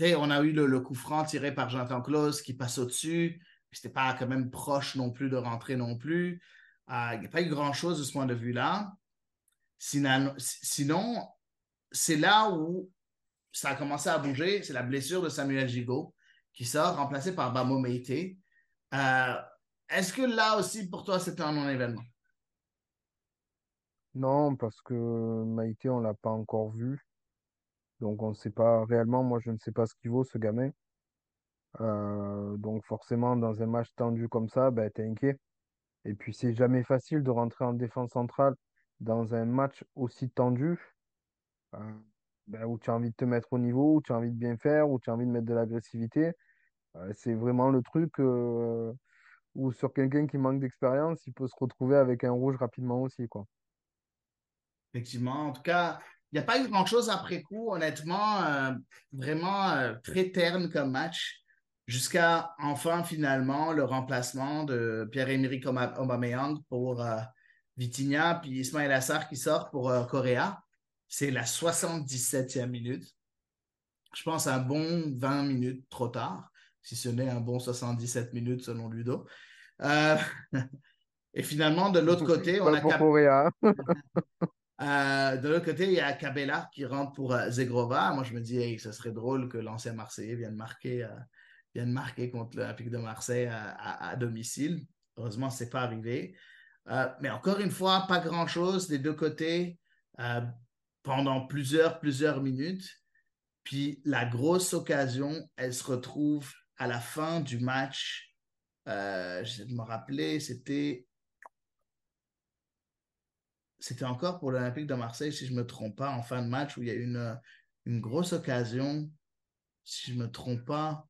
on a eu le, le coup franc tiré par Jonathan Klaus qui passe au-dessus. C'était pas quand même proche non plus de rentrer non plus. Euh, il n'y a pas eu grand-chose de ce point de vue-là. Sinon, sinon, c'est là où ça a commencé à bouger. C'est la blessure de Samuel Gigot qui sort, remplacé par Bamo Meite. Euh, Est-ce que là aussi, pour toi, c'était un non-événement?
Non, parce que Maïté, on l'a pas encore vu. Donc, on ne sait pas réellement. Moi, je ne sais pas ce qu'il vaut, ce gamin. Euh, donc, forcément, dans un match tendu comme ça, ben, t'es inquiet. Et puis, c'est jamais facile de rentrer en défense centrale dans un match aussi tendu, euh, ben, où tu as envie de te mettre au niveau, où tu as envie de bien faire, où tu as envie de mettre de l'agressivité. Euh, c'est vraiment le truc euh, où, sur quelqu'un qui manque d'expérience, il peut se retrouver avec un rouge rapidement aussi, quoi.
Effectivement. En tout cas, il n'y a pas eu grand-chose après coup, honnêtement. euh, vraiment très terne comme match. Jusqu'à enfin, finalement, le remplacement de Pierre-Emerick Aubameyang pour Vitinha, puis Ismaël Assar qui sort pour Correa. C'est la 77e minute. Je pense un bon 20 minutes trop tard, si ce n'est un bon 77 minutes selon Ludo. Euh, <laughs> et finalement, de l'autre côté, on a Cap- <laughs> euh, de l'autre côté, il y a Cabella qui rentre pour euh, Zegrova. Moi, je me dis, hey, ce serait drôle que l'ancien Marseillais vienne marquer, vienne marquer contre l'Olympique de Marseille à, à- à domicile. Heureusement, ce n'est pas arrivé. Euh, mais encore une fois, pas grand-chose des deux côtés euh, pendant plusieurs, plusieurs minutes. Puis la grosse occasion, elle se retrouve à la fin du match. Euh, J'essaie de me rappeler, c'était c'était encore pour l'Olympique de Marseille, si je ne me trompe pas, en fin de match où il y a eu une, une grosse occasion. Si je ne me trompe pas,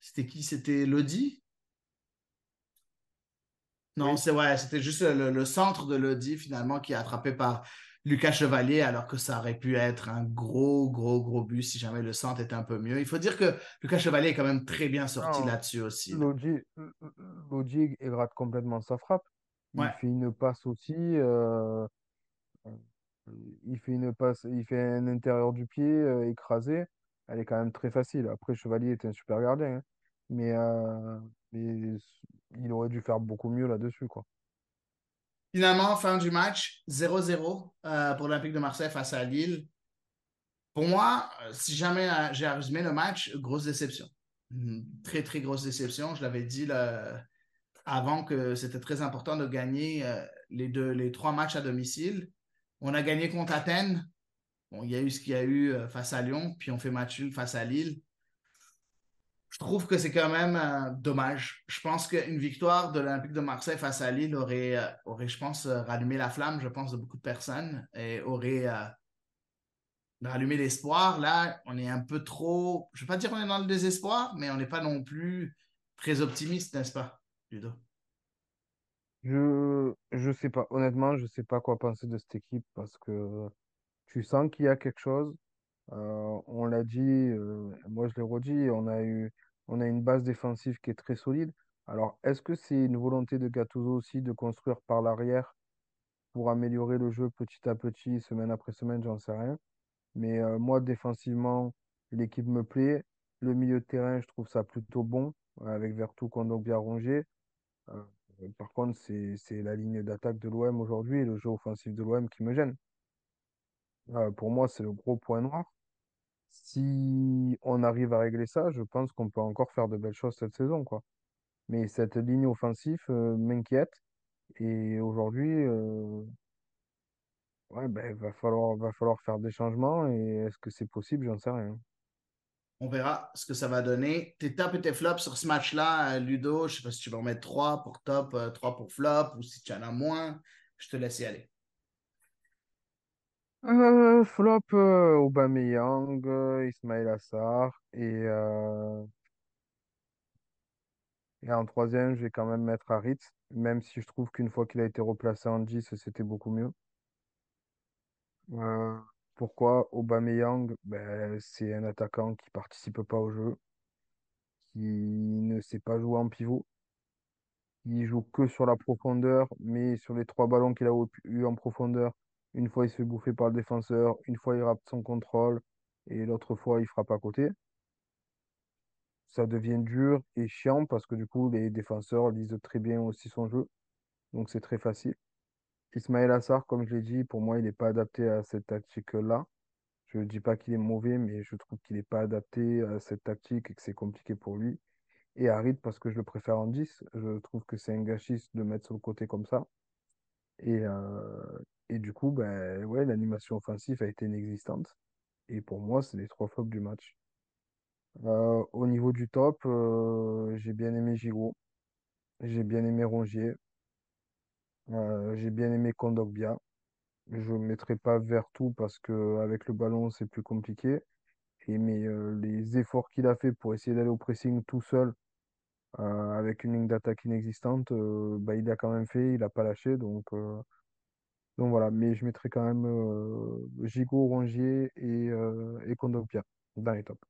c'était qui? C'était Lodi? Non,
Oui.
c'est ouais, c'était juste le, le centre de Lodi finalement qui est attrapé par Lucas Chevalier, alors que ça aurait pu être un gros, gros, gros but si jamais le centre était un peu mieux. Il faut dire que Lucas Chevalier est quand même très bien sorti là-dessus aussi. là.
Lodji, Lodji rate complètement sa frappe. Il
Ouais.
fait une passe aussi. euh, il fait une passe, il fait un intérieur du pied euh, écrasé. Elle est quand même très facile. Après, Chevalier est un super gardien. hein. Mais, euh, mais il aurait dû faire beaucoup mieux là-dessus, quoi.
Finalement, fin du match, 0-0 euh, pour l'Olympique de Marseille face à Lille. Pour moi, euh, si jamais euh, j'ai à résumer le match, grosse déception. Une très, très grosse déception. Je l'avais dit avant que c'était très important de gagner les, deux, les trois matchs à domicile. On a gagné contre Athènes. Bon, il y a eu ce qu'il y a eu face à Lyon, puis on fait match nul face à Lille. Je trouve que c'est quand même euh, dommage. Je pense qu'une victoire de l'Olympique de Marseille face à Lille aurait, euh, aurait je pense, euh, rallumé la flamme, je pense, de beaucoup de personnes et aurait rallumé l'espoir. Là, on est un peu trop, je ne vais pas dire qu'on est dans le désespoir, mais on n'est pas non plus très optimiste, n'est-ce pas, Ludo?
Je, je sais pas. Honnêtement, je sais pas quoi penser de cette équipe parce que tu sens qu'il y a quelque chose. Euh, on l'a dit, euh, moi je l'ai redit, on a eu, on a une base défensive qui est très solide. Alors, est-ce que c'est une volonté de Gattuso aussi de construire par l'arrière pour améliorer le jeu petit à petit, semaine après semaine, j'en sais rien. Mais euh, moi, défensivement, l'équipe me plaît. Le milieu de terrain, je trouve ça plutôt bon, avec Vertou, Kondogbia, Rongier. Euh, par contre, c'est, la ligne d'attaque de l'OM aujourd'hui et le jeu offensif de l'OM qui me gêne. Pour moi, c'est le gros point noir. Si on arrive à régler ça, je pense qu'on peut encore faire de belles choses cette saison, quoi. Mais cette ligne offensive euh, m'inquiète. Et aujourd'hui, euh, ouais, ben, va falloir, faire des changements. Et est-ce que c'est possible? J'en sais rien.
On verra ce que ça va donner. Tes tops et tes flops sur ce match-là, euh, Ludo, je ne sais pas si tu vas en mettre 3 pour top, euh, 3 pour flop, ou si tu en as moins, je te laisse y aller.
Euh, flop, euh, Aubameyang, euh, Ismail Assar. Et, euh, et en troisième, je vais quand même mettre Harit, même si je trouve qu'une fois qu'il a été replacé en 10, c'était beaucoup mieux. Pourquoi Aubameyang? Ben, c'est un attaquant qui participe pas au jeu, qui ne sait pas jouer en pivot. Il joue que sur la profondeur, mais sur les trois ballons qu'il a eu en profondeur, une fois il se fait bouffer par le défenseur, une fois il rate son contrôle, et l'autre fois il frappe à côté. Ça devient dur et chiant parce que du coup les défenseurs lisent très bien aussi son jeu, donc c'est très facile. Ismaël Assar, comme je l'ai dit, pour moi, il n'est pas adapté à cette tactique-là. Je ne dis pas qu'il est mauvais, mais je trouve qu'il n'est pas adapté à cette tactique et que c'est compliqué pour lui. Et Harit, parce que je le préfère en 10. Je trouve que c'est un gâchis de mettre sur le côté comme ça. Et, euh, et du coup, ben, ouais, l'animation offensive a été inexistante. Et pour moi, c'est les trois flops du match. Euh, au niveau du top, euh, j'ai bien aimé Giroud, j'ai bien aimé Rongier, euh, j'ai bien aimé Kondogbia. Je ne mettrai pas Vertou parce que avec le ballon, c'est plus compliqué. Et, mais les efforts qu'il a fait pour essayer d'aller au pressing tout seul, avec une ligne d'attaque inexistante, bah, il l'a quand même fait, il n'a pas lâché. Donc, donc voilà, mais je mettrai quand même euh, Gigot, Rongier et, euh, et Kondogbia dans les tops.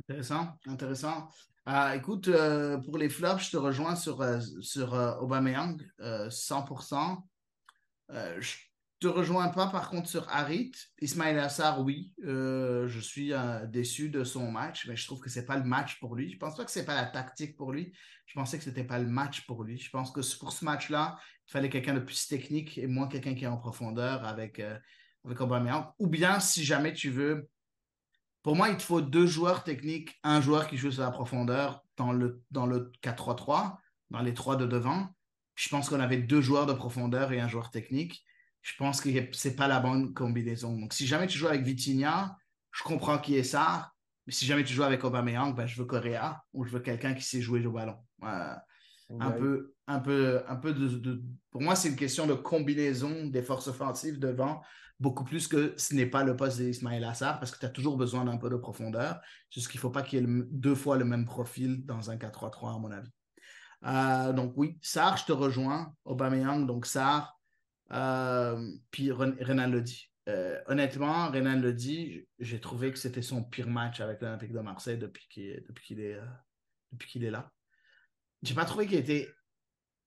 Intéressant, intéressant. Ah, écoute, euh, pour les flops, je te rejoins sur, euh, sur euh, Aubameyang, euh, 100%. Euh, je te rejoins pas, par contre, sur Harit. Ismail Assar, oui. Euh, je suis euh, déçu de son match, mais je trouve que c'est pas le match pour lui. Je pense pas que c'est pas la tactique pour lui. Je pensais que c'était pas le match pour lui. Je pense que pour ce match-là, il fallait quelqu'un de plus technique et moins quelqu'un qui est en profondeur avec, euh, avec. Ou bien, si jamais tu veux pour moi, il te faut deux joueurs techniques, un joueur qui joue sur la profondeur dans le, dans le 4-3-3, dans les trois de devant. Je pense qu'on avait deux joueurs de profondeur et un joueur technique. Je pense que c'est pas la bonne combinaison. Donc, si jamais tu joues avec Vitinha, je comprends qui est ça. Mais si jamais tu joues avec Aubameyang, ben, je veux Correa ou je veux quelqu'un qui sait jouer au ballon. Euh, un peu, un peu, un peu de, de- Pour moi, c'est une question de combinaison des forces offensives devant, beaucoup plus que ce n'est pas le poste d'Ismaël Assar, parce que tu as toujours besoin d'un peu de profondeur. C'est juste qu'il ne faut pas qu'il y ait le- deux fois le même profil dans un 4-3-3, à mon avis. Euh, donc oui, Sarr, je te rejoins. Aubameyang, donc Sarr. Euh, puis Ren- Renan le dit. Euh, honnêtement, Renan le dit, j'ai trouvé que c'était son pire match avec l'Olympique de Marseille depuis qu'il est, euh, est là. J'ai pas trouvé qu'il était.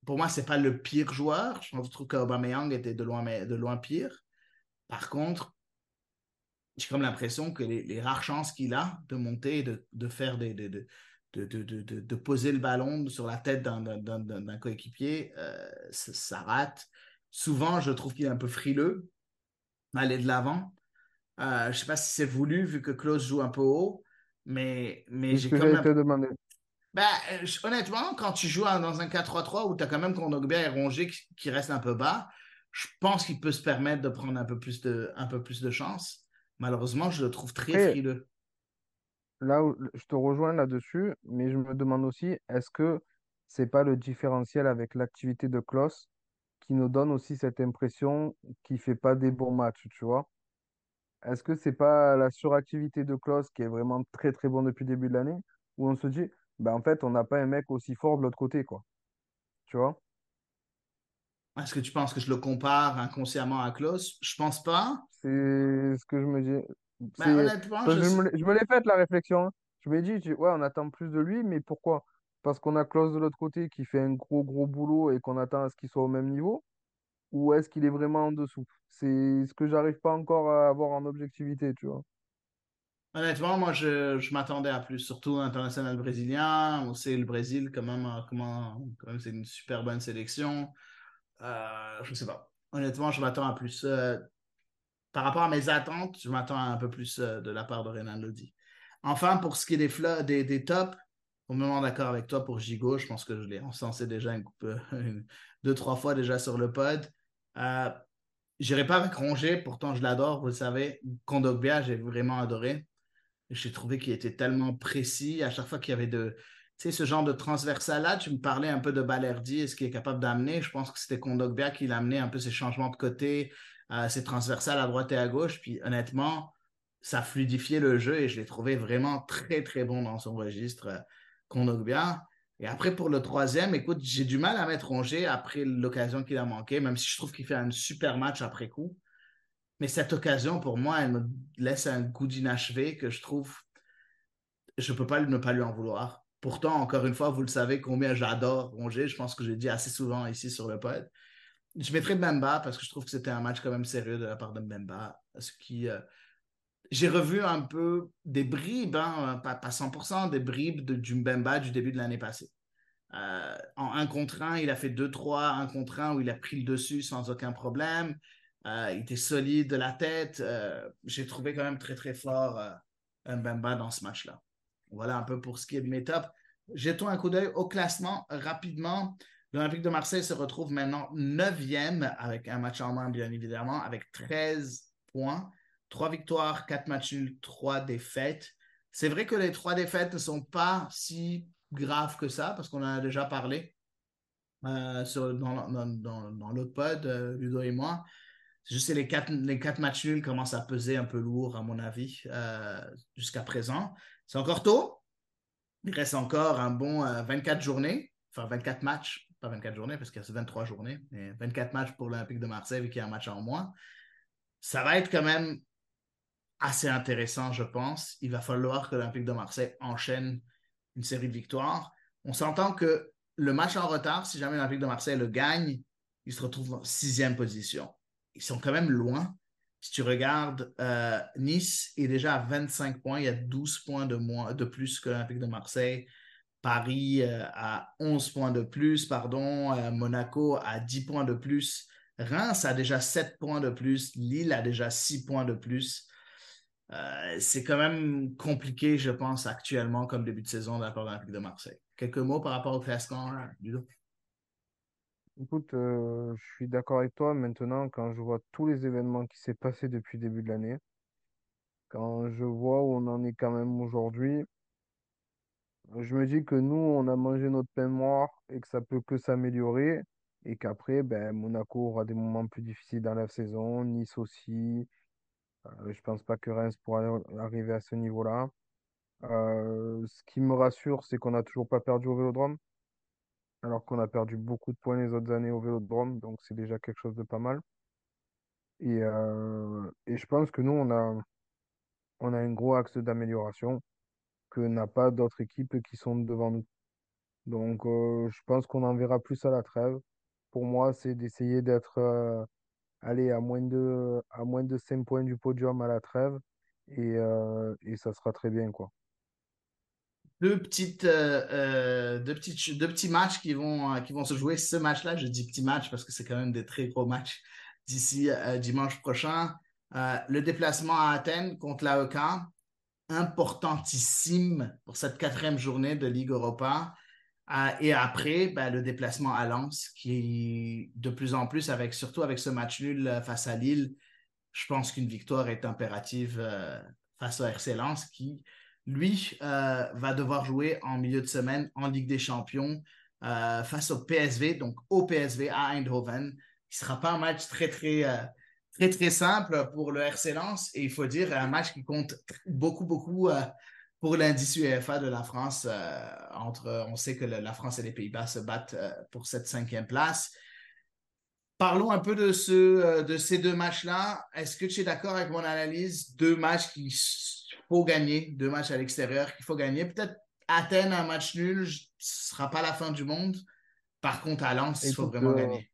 Pour moi, c'est pas le pire joueur. Je trouve qu'Aubameyang était de loin, de loin pire. Par contre, j'ai comme l'impression que les, rares chances qu'il a de monter et de, de faire des. De, de, de, de, poser le ballon sur la tête d'un coéquipier, euh, ça, ça rate. Souvent, je trouve qu'il est un peu frileux, aller de l'avant. Euh, je sais pas si c'est voulu vu que Klaus joue un peu haut, mais, mais j'ai
j'allais
l'impression.
te demander.
Ben, honnêtement, quand tu joues dans un 4-3-3 où tu as quand même Kondogbia et Rongier qui, qui restent un peu bas, je pense qu'il peut se permettre de prendre un peu plus de, un peu plus de chance. Malheureusement, je le trouve très frileux.
là où je te rejoins là-dessus, mais je me demande aussi, est-ce que c'est pas le différentiel avec l'activité de Klose qui nous donne aussi cette impression qu'il fait pas des bons matchs, tu vois? Est-ce que c'est pas la suractivité de Klose qui est vraiment très très bon depuis le début de l'année, où on se dit, ben en fait, on n'a pas un mec aussi fort de l'autre côté, quoi. Tu vois?
Est-ce que tu penses que je le compare inconsciemment à Klaus? Je pense pas.
C'est ce que je me dis. C'est
honnêtement, je
me l'ai je me l'ai faite la réflexion. hein. Je me dis, ouais, on attend plus de lui, mais pourquoi? Parce qu'on a Klose de l'autre côté qui fait un gros gros boulot et qu'on attend à ce qu'il soit au même niveau, ou est-ce qu'il est vraiment en dessous? C'est ce que j'arrive pas encore à avoir en objectivité, tu vois.
Honnêtement, moi, je, je m'attendais à plus, surtout international brésilien. On sait le Brésil, quand même, comment, quand même, c'est une super bonne sélection. Euh, je sais pas. Honnêtement, je m'attends à plus. Euh, par rapport à mes attentes, je m'attends à un peu plus euh, de la part de Renan Lodi. Enfin, pour ce qui est des, des, des tops, complètement d'accord avec toi pour Gigot. Je pense que je l'ai encensé déjà <laughs> une, coupe- deux, trois fois déjà sur le pod. Euh, J'irai pas avec Rongier, pourtant je l'adore, vous le savez. Kondogbia, j'ai vraiment adoré. J'ai trouvé qu'il était tellement précis. À chaque fois qu'il y avait de, tu sais, ce genre de transversal-là, tu me parlais un peu de Balerdi et ce qu'il est capable d'amener. Je pense que c'était Kondogbia qui l'a amené un peu ses changements de côté, euh, ses transversales à droite et à gauche. Puis honnêtement, ça fluidifiait le jeu et je l'ai trouvé vraiment très, très bon dans son registre, Kondogbia. Et après, pour le troisième, écoute, j'ai du mal à mettre Rongier après l'occasion qu'il a manqué, même si je trouve qu'il fait un super match après coup. Mais cette occasion, pour moi, elle me laisse un goût d'inachevé que je trouve, je ne peux pas ne pas lui en vouloir. Pourtant, encore une fois, vous le savez combien j'adore Rongier. Je pense que j'ai dit assez souvent ici sur le pod. Je mettrai Mbemba parce que je trouve que c'était un match quand même sérieux de la part de Mbemba. Ce qui, euh, j'ai revu un peu des bribes, hein, pas, pas 100%, des bribes de, du Mbemba du début de l'année passée. Euh, en un contre un, il a fait 2-3, un contre un où il a pris le dessus sans aucun problème. Euh, il était solide de la tête. Euh, J'ai trouvé quand même très, très fort Mbemba dans ce match-là. Voilà un peu pour ce qui est de mes tops. Jetons un coup d'œil au classement rapidement. L'Olympique de Marseille se retrouve maintenant 9e avec un match en moins, bien évidemment, avec 13 points, 3 victoires, 4 matchs nuls, 3 défaites. C'est vrai que les 3 défaites ne sont pas si graves que ça, parce qu'on en a déjà parlé euh, sur, dans, dans, dans, l'autre pod, euh, Ludo et moi. C'est juste que les 4 les quatre matchs nuls commencent à peser un peu lourd, à mon avis, euh, jusqu'à présent. C'est encore tôt. Il reste encore un bon 24 journées, enfin 24 matchs pas 24 journées parce qu'il y a 23 journées, mais 24 matchs pour l'Olympique de Marseille vu qu'il y a un match en moins. Ça va être quand même assez intéressant, je pense. Il va falloir que l'Olympique de Marseille enchaîne une série de victoires. On s'entend que le match en retard, si jamais l'Olympique de Marseille le gagne, il se retrouve en sixième position. Ils sont quand même loin. Si tu regardes, euh, Nice est déjà à 25 points. Il y a 12 points de, moins, de plus que l'Olympique de Marseille. Paris euh, à 11 points de plus, pardon, euh, Monaco à 10 points de plus, Reims a déjà 7 points de plus, Lille a déjà 6 points de plus. Euh, c'est quand même compliqué, je pense, actuellement, comme début de saison de la part de l'Olympique de Marseille. Quelques mots par rapport au classement, Ludo?
Écoute, je suis d'accord avec toi maintenant quand je vois tous les événements qui s'est passé depuis le début de l'année, quand je vois où on en est quand même aujourd'hui, je me dis que nous, on a mangé notre pain noir et que ça peut que s'améliorer. Et qu'après, ben, Monaco aura des moments plus difficiles dans la saison, Nice aussi. Euh, je pense pas que Reims pourra arriver à ce niveau-là. Euh, ce qui me rassure, c'est qu'on n'a toujours pas perdu au Vélodrome, alors qu'on a perdu beaucoup de points les autres années au Vélodrome, donc c'est déjà quelque chose de pas mal. Et, euh, et je pense que nous, on a, on a un gros axe d'amélioration que n'a pas d'autres équipes qui sont devant nous. Donc, euh, je pense qu'on en verra plus à la trêve. Pour moi, c'est d'essayer d'être euh, aller à moins de, à moins de 5 points du podium à la trêve et, euh, et ça sera très bien, quoi.
Deux, petites, deux, petites, deux petits matchs qui vont, qui vont se jouer ce match-là. Je dis petits matchs parce que c'est quand même des très gros matchs d'ici dimanche prochain. le déplacement à Athènes contre l'AEK importantissime pour cette quatrième journée de Ligue Europa. Euh, et après, ben, le déplacement à Lens, qui de plus en plus, avec, surtout avec ce match nul euh, face à Lille, je pense qu'une victoire est impérative euh, face au RC Lens, qui, lui, va devoir jouer en milieu de semaine en Ligue des Champions face au PSV, donc au PSV à Eindhoven. Ce ne sera pas un match très, très très, très simple pour le RC Lens. Et il faut dire, un match qui compte beaucoup, beaucoup euh, pour l'indice UEFA de la France. Euh, entre, on sait que la France et les Pays-Bas se battent euh, pour cette cinquième place. Parlons un peu de, ce, de ces deux matchs-là. Est-ce que tu es d'accord avec mon analyse? Deux matchs qu'il faut gagner, deux matchs à l'extérieur qu'il faut gagner. Peut-être Athènes, un match nul, ce ne sera pas la fin du monde. Par contre, à Lens, il faut vraiment gagner.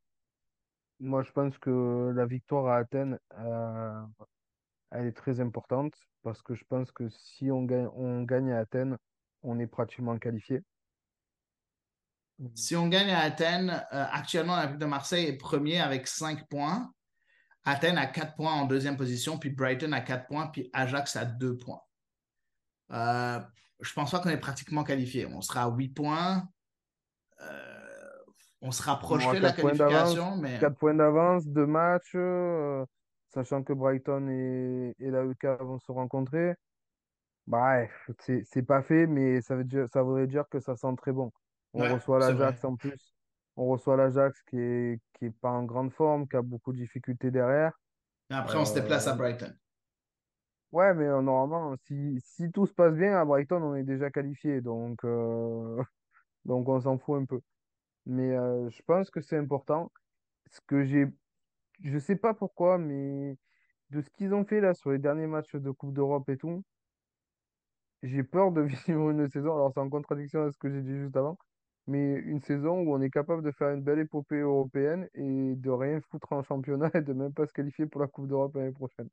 Moi, je pense que la victoire à Athènes, euh, elle est très importante parce que je pense que si on gagne, on gagne à Athènes, on est pratiquement qualifié.
Si on gagne à Athènes, euh, actuellement, la ville de Marseille est premier avec 5 points. Athènes a 4 points en deuxième position, puis Brighton a 4 points, puis Ajax a 2 points. Euh, je pense pas qu'on est pratiquement qualifié. On sera à 8 points. Euh, on se rapprocherait de la qualification, mais.
4 points d'avance, 2 matchs, euh, sachant que Brighton et, et la UK vont se rencontrer. Bref, c'est pas fait, mais ça, veut dire, ça voudrait dire que ça sent très bon. On reçoit l'Ajax en plus. On reçoit l'Ajax qui est, qui est pas en grande forme, qui a beaucoup de difficultés derrière.
Après, on se déplace à euh, Brighton.
Ouais, mais euh, normalement, si, si, tout se passe bien à Brighton, on est déjà qualifié. Donc, <laughs> donc on s'en fout un peu. Mais euh, je pense que c'est important. Ce que j'ai, je sais pas pourquoi, mais de ce qu'ils ont fait là sur les derniers matchs de Coupe d'Europe et tout, j'ai peur de <laughs> vivre une saison. Alors c'est en contradiction avec ce que j'ai dit juste avant, mais une saison où on est capable de faire une belle épopée européenne et de rien foutre en championnat et de même pas se qualifier pour la Coupe d'Europe l'année prochaine.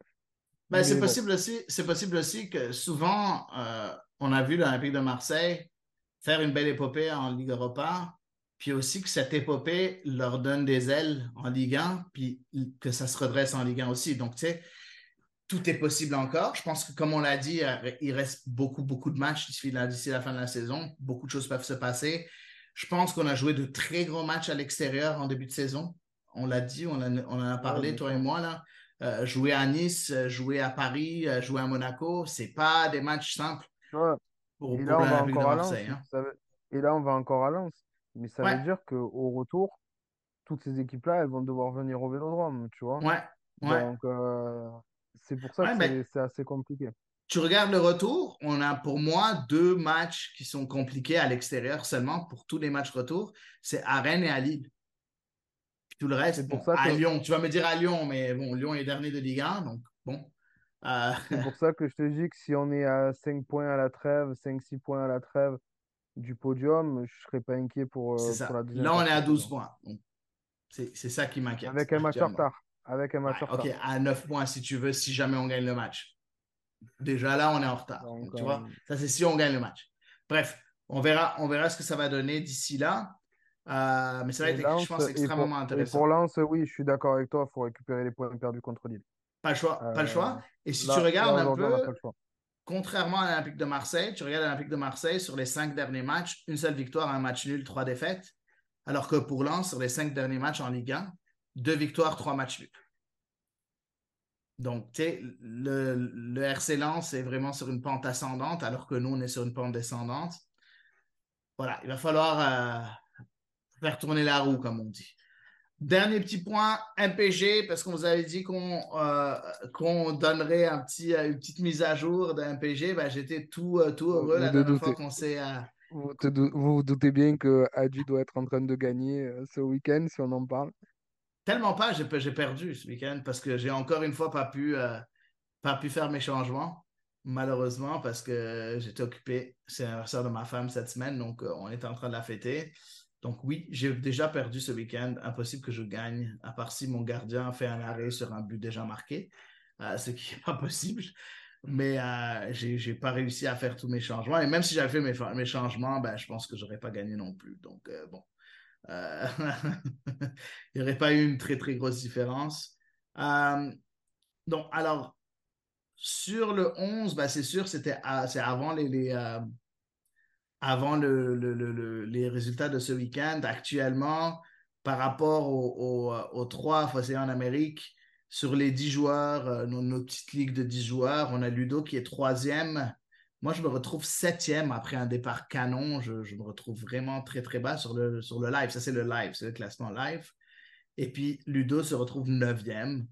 Ben, c'est possible aussi. C'est possible aussi que souvent, euh, on a vu l'Olympique de Marseille faire une belle épopée en Ligue Europa, puis aussi que cette épopée leur donne des ailes en Ligue 1, puis que ça se redresse en Ligue 1 aussi. Donc, tu sais, tout est possible encore. Je pense que, comme on l'a dit, euh, il reste beaucoup, beaucoup de matchs d'ici la, d'ici la fin de la saison. Beaucoup de choses peuvent se passer. Je pense qu'on a joué de très gros matchs à l'extérieur en début de saison. On l'a dit, on, a- on en a parlé, toi et moi, là. Euh, jouer à Nice, euh, jouer à Paris, jouer à Monaco, c'est pas des matchs simples pour,
et là, Lens.
Hein.
Et là, on va encore à Lens. Mais ça
Ouais.
veut dire qu'au retour, toutes ces équipes-là, elles vont devoir venir au Vélodrome, tu vois.
Ouais, ouais.
Donc, euh, c'est pour ça que
mais-
c'est assez compliqué.
tu regardes le retour, on a pour moi deux matchs qui sont compliqués à l'extérieur seulement pour tous les matchs retour. C'est à Rennes et à Lille. Puis tout le reste,
C'est pour
bon,
ça
à
que-
Lyon. Tu vas me dire à Lyon, mais bon, Lyon est dernier de Ligue 1, donc bon. Euh,
C'est pour ça que je te dis que si on est à 5 points à la trêve, 5-6 points à la trêve du podium, je serais pas inquiet pour, euh,
ça.
pour la deuxième
Là, on est à
de
12
saison.
points. C'est ça qui m'inquiète.
Avec un match en retard. Avec un match en retard.
OK, à 9 points si tu veux, si jamais on gagne le match. Déjà là, on est en retard.
Donc,
Donc, tu
euh,
vois, ça c'est si on gagne le match. Bref, on verra, on verra ce que ça va donner d'ici là. Euh, mais ça va être, je pense,
pour,
extrêmement
et
intéressant.
pour Lens, oui, je suis d'accord avec toi, il faut récupérer les points perdus contre Lille.
Pas le choix, pas le
Euh,
choix. Et si
Là,
tu regardes
là,
un peu,
pas le choix.
Contrairement à l'Olympique de Marseille, tu regardes l'Olympique de Marseille sur les cinq derniers matchs, une seule victoire, un match nul, trois défaites. Alors que pour Lens, sur les cinq derniers matchs en Ligue 1, deux victoires, trois matchs nuls. Donc, tu le RC Lens est vraiment sur une pente ascendante, alors que nous, on est sur une pente descendante. Voilà, il va falloir euh, faire tourner la roue, comme on dit. Dernier petit point, MPG, parce qu'on vous avait dit qu'on euh, qu'on donnerait un petit, euh, une petite mise à jour de MPG. Ben, J'étais tout, euh, tout heureux
Vous
la dernière fois qu'on s'est... euh,
Vous, vous vous doutez bien que Adi doit être en train de gagner ce week-end, si on en parle.
Tellement pas, j'ai perdu ce week-end parce que j'ai encore une fois pas pu, euh, pas pu faire mes changements, malheureusement, parce que j'étais occupé. C'est l'anniversaire de ma femme cette semaine, donc on était en train de la fêter. Donc oui, j'ai déjà perdu ce week-end. Impossible que je gagne, à part si mon gardien fait un arrêt sur un but déjà marqué, euh, ce qui n'est <laughs> pas possible. Mais euh, j'ai j'ai pas réussi à faire tous mes changements. Et même si j'avais fait mes, changements, ben, je pense que j'aurais pas gagné non plus. Donc euh, bon. <laughs> Il n'y aurait pas eu une très, très grosse différence. Donc, alors, sur le 11, ben, c'est sûr, c'était c'est avant les, avant le, le- le- le- les résultats de ce week-end. Actuellement, par rapport aux, aux, aux trois fossés en Amérique, sur les 10 joueurs, euh, nos, nos petites ligues de 10 joueurs, on a Ludo qui est troisième. Moi, je me retrouve septième après un départ canon. Je, je me retrouve vraiment très, très bas sur le, sur le live. Ça, c'est le live, c'est le classement live. Et puis, Ludo se retrouve neuvième.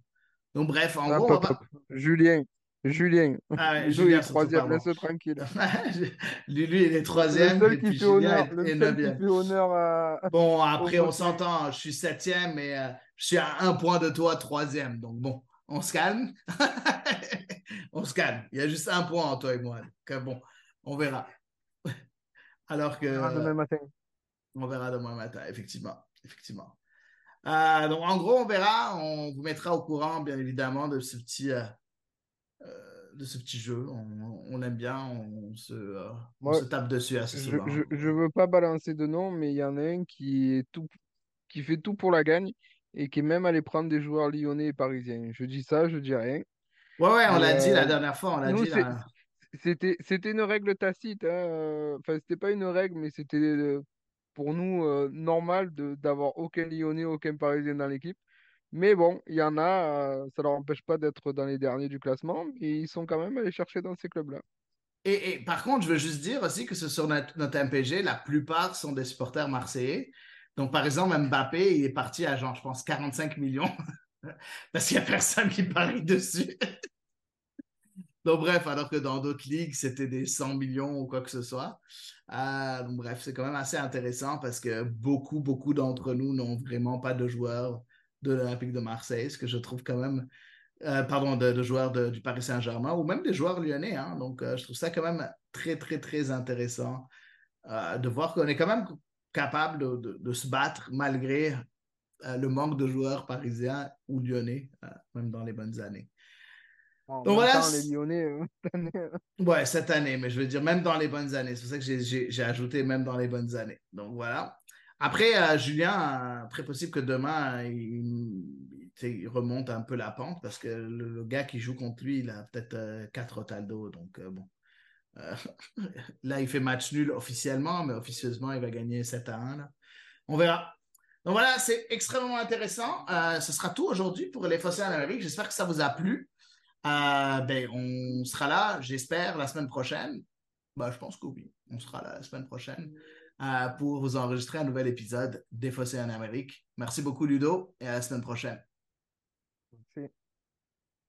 Donc, bref, en gros, on va...
Julien, Julien,
Ah ouais, <laughs> Julien
troisième, laisse-le tranquille. <laughs>
lui, lui, il est
Le
troisième
seul
et
qui fait honneur, le seul qui fait honneur à.
Bon, après, on s'entend. Je suis septième, mais euh, je suis à un point de toi, troisième. Donc, bon, on se calme. <laughs> on se calme. Il y a juste un point entre toi et moi. Donc, bon, on verra. Alors que...
On verra demain matin.
On verra demain matin, effectivement. effectivement. Euh, donc, en gros, on verra. On vous mettra au courant, bien évidemment, de ce petit, euh, de ce petit jeu. On, on aime bien. On se, euh, on se tape dessus assez
Je,
souvent.
je, je veux pas balancer de nom, mais il y en a un qui est tout, qui fait tout pour la gagne et qui est même allé prendre des joueurs lyonnais et parisiens. Je dis ça, je dis rien.
Ouais, ouais, on l'a dit la
euh,
dernière fois. On l'a dit.
C'était, c'était une règle tacite. hein, euh, Enfin, c'était pas une règle, mais c'était euh, pour nous euh, normal de d'avoir aucun lyonnais, aucun parisien dans l'équipe. Mais bon, il y en a, euh, ça leur empêche pas d'être dans les derniers du classement, ils sont quand même allés chercher dans ces clubs-là.
Et, et par contre, je veux juste dire aussi que sur notre, notre MPG, la plupart sont des supporters marseillais. Donc, par exemple, Mbappé, il est parti à genre, je pense, 45 millions <laughs> parce qu'il n'y a personne qui parie dessus. <laughs> Donc, bref, alors que dans d'autres ligues, c'était des 100 millions ou quoi que ce soit. Euh, bref, c'est quand même assez intéressant parce que beaucoup, beaucoup d'entre nous n'ont vraiment pas de joueurs de l'Olympique de Marseille, ce que je trouve quand même, euh, pardon, de, de joueurs de- du Paris Saint-Germain ou même des joueurs lyonnais. hein. Donc, euh, je trouve ça quand même très, très, très intéressant euh, de voir qu'on est quand même capable de, de- de se battre malgré le manque de joueurs parisiens ou lyonnais, même dans les bonnes années. Donc voilà,
les Lyonnais, euh, <laughs>
Ouais, cette année, mais je veux dire, même dans les bonnes années. C'est pour ça que j'ai ajouté même dans les bonnes années. Donc voilà. Après, euh, Julien, euh, très possible que demain, euh, il, remonte un peu la pente parce que le, gars qui joue contre lui, il a peut-être euh, 4 Rotaldo. Donc bon. <laughs> Là, il fait match nul officiellement, mais officieusement, il va gagner 7 à 1. là. On verra. Donc voilà, c'est extrêmement intéressant. Ce sera tout aujourd'hui pour les Fossés en Amérique. J'espère que ça vous a plu. Ben, on sera là, j'espère, la semaine prochaine. Ben, je pense que oui, on sera là la semaine prochaine pour vous enregistrer un nouvel épisode des Fossés en Amérique. Merci beaucoup, Ludo, et à la semaine prochaine.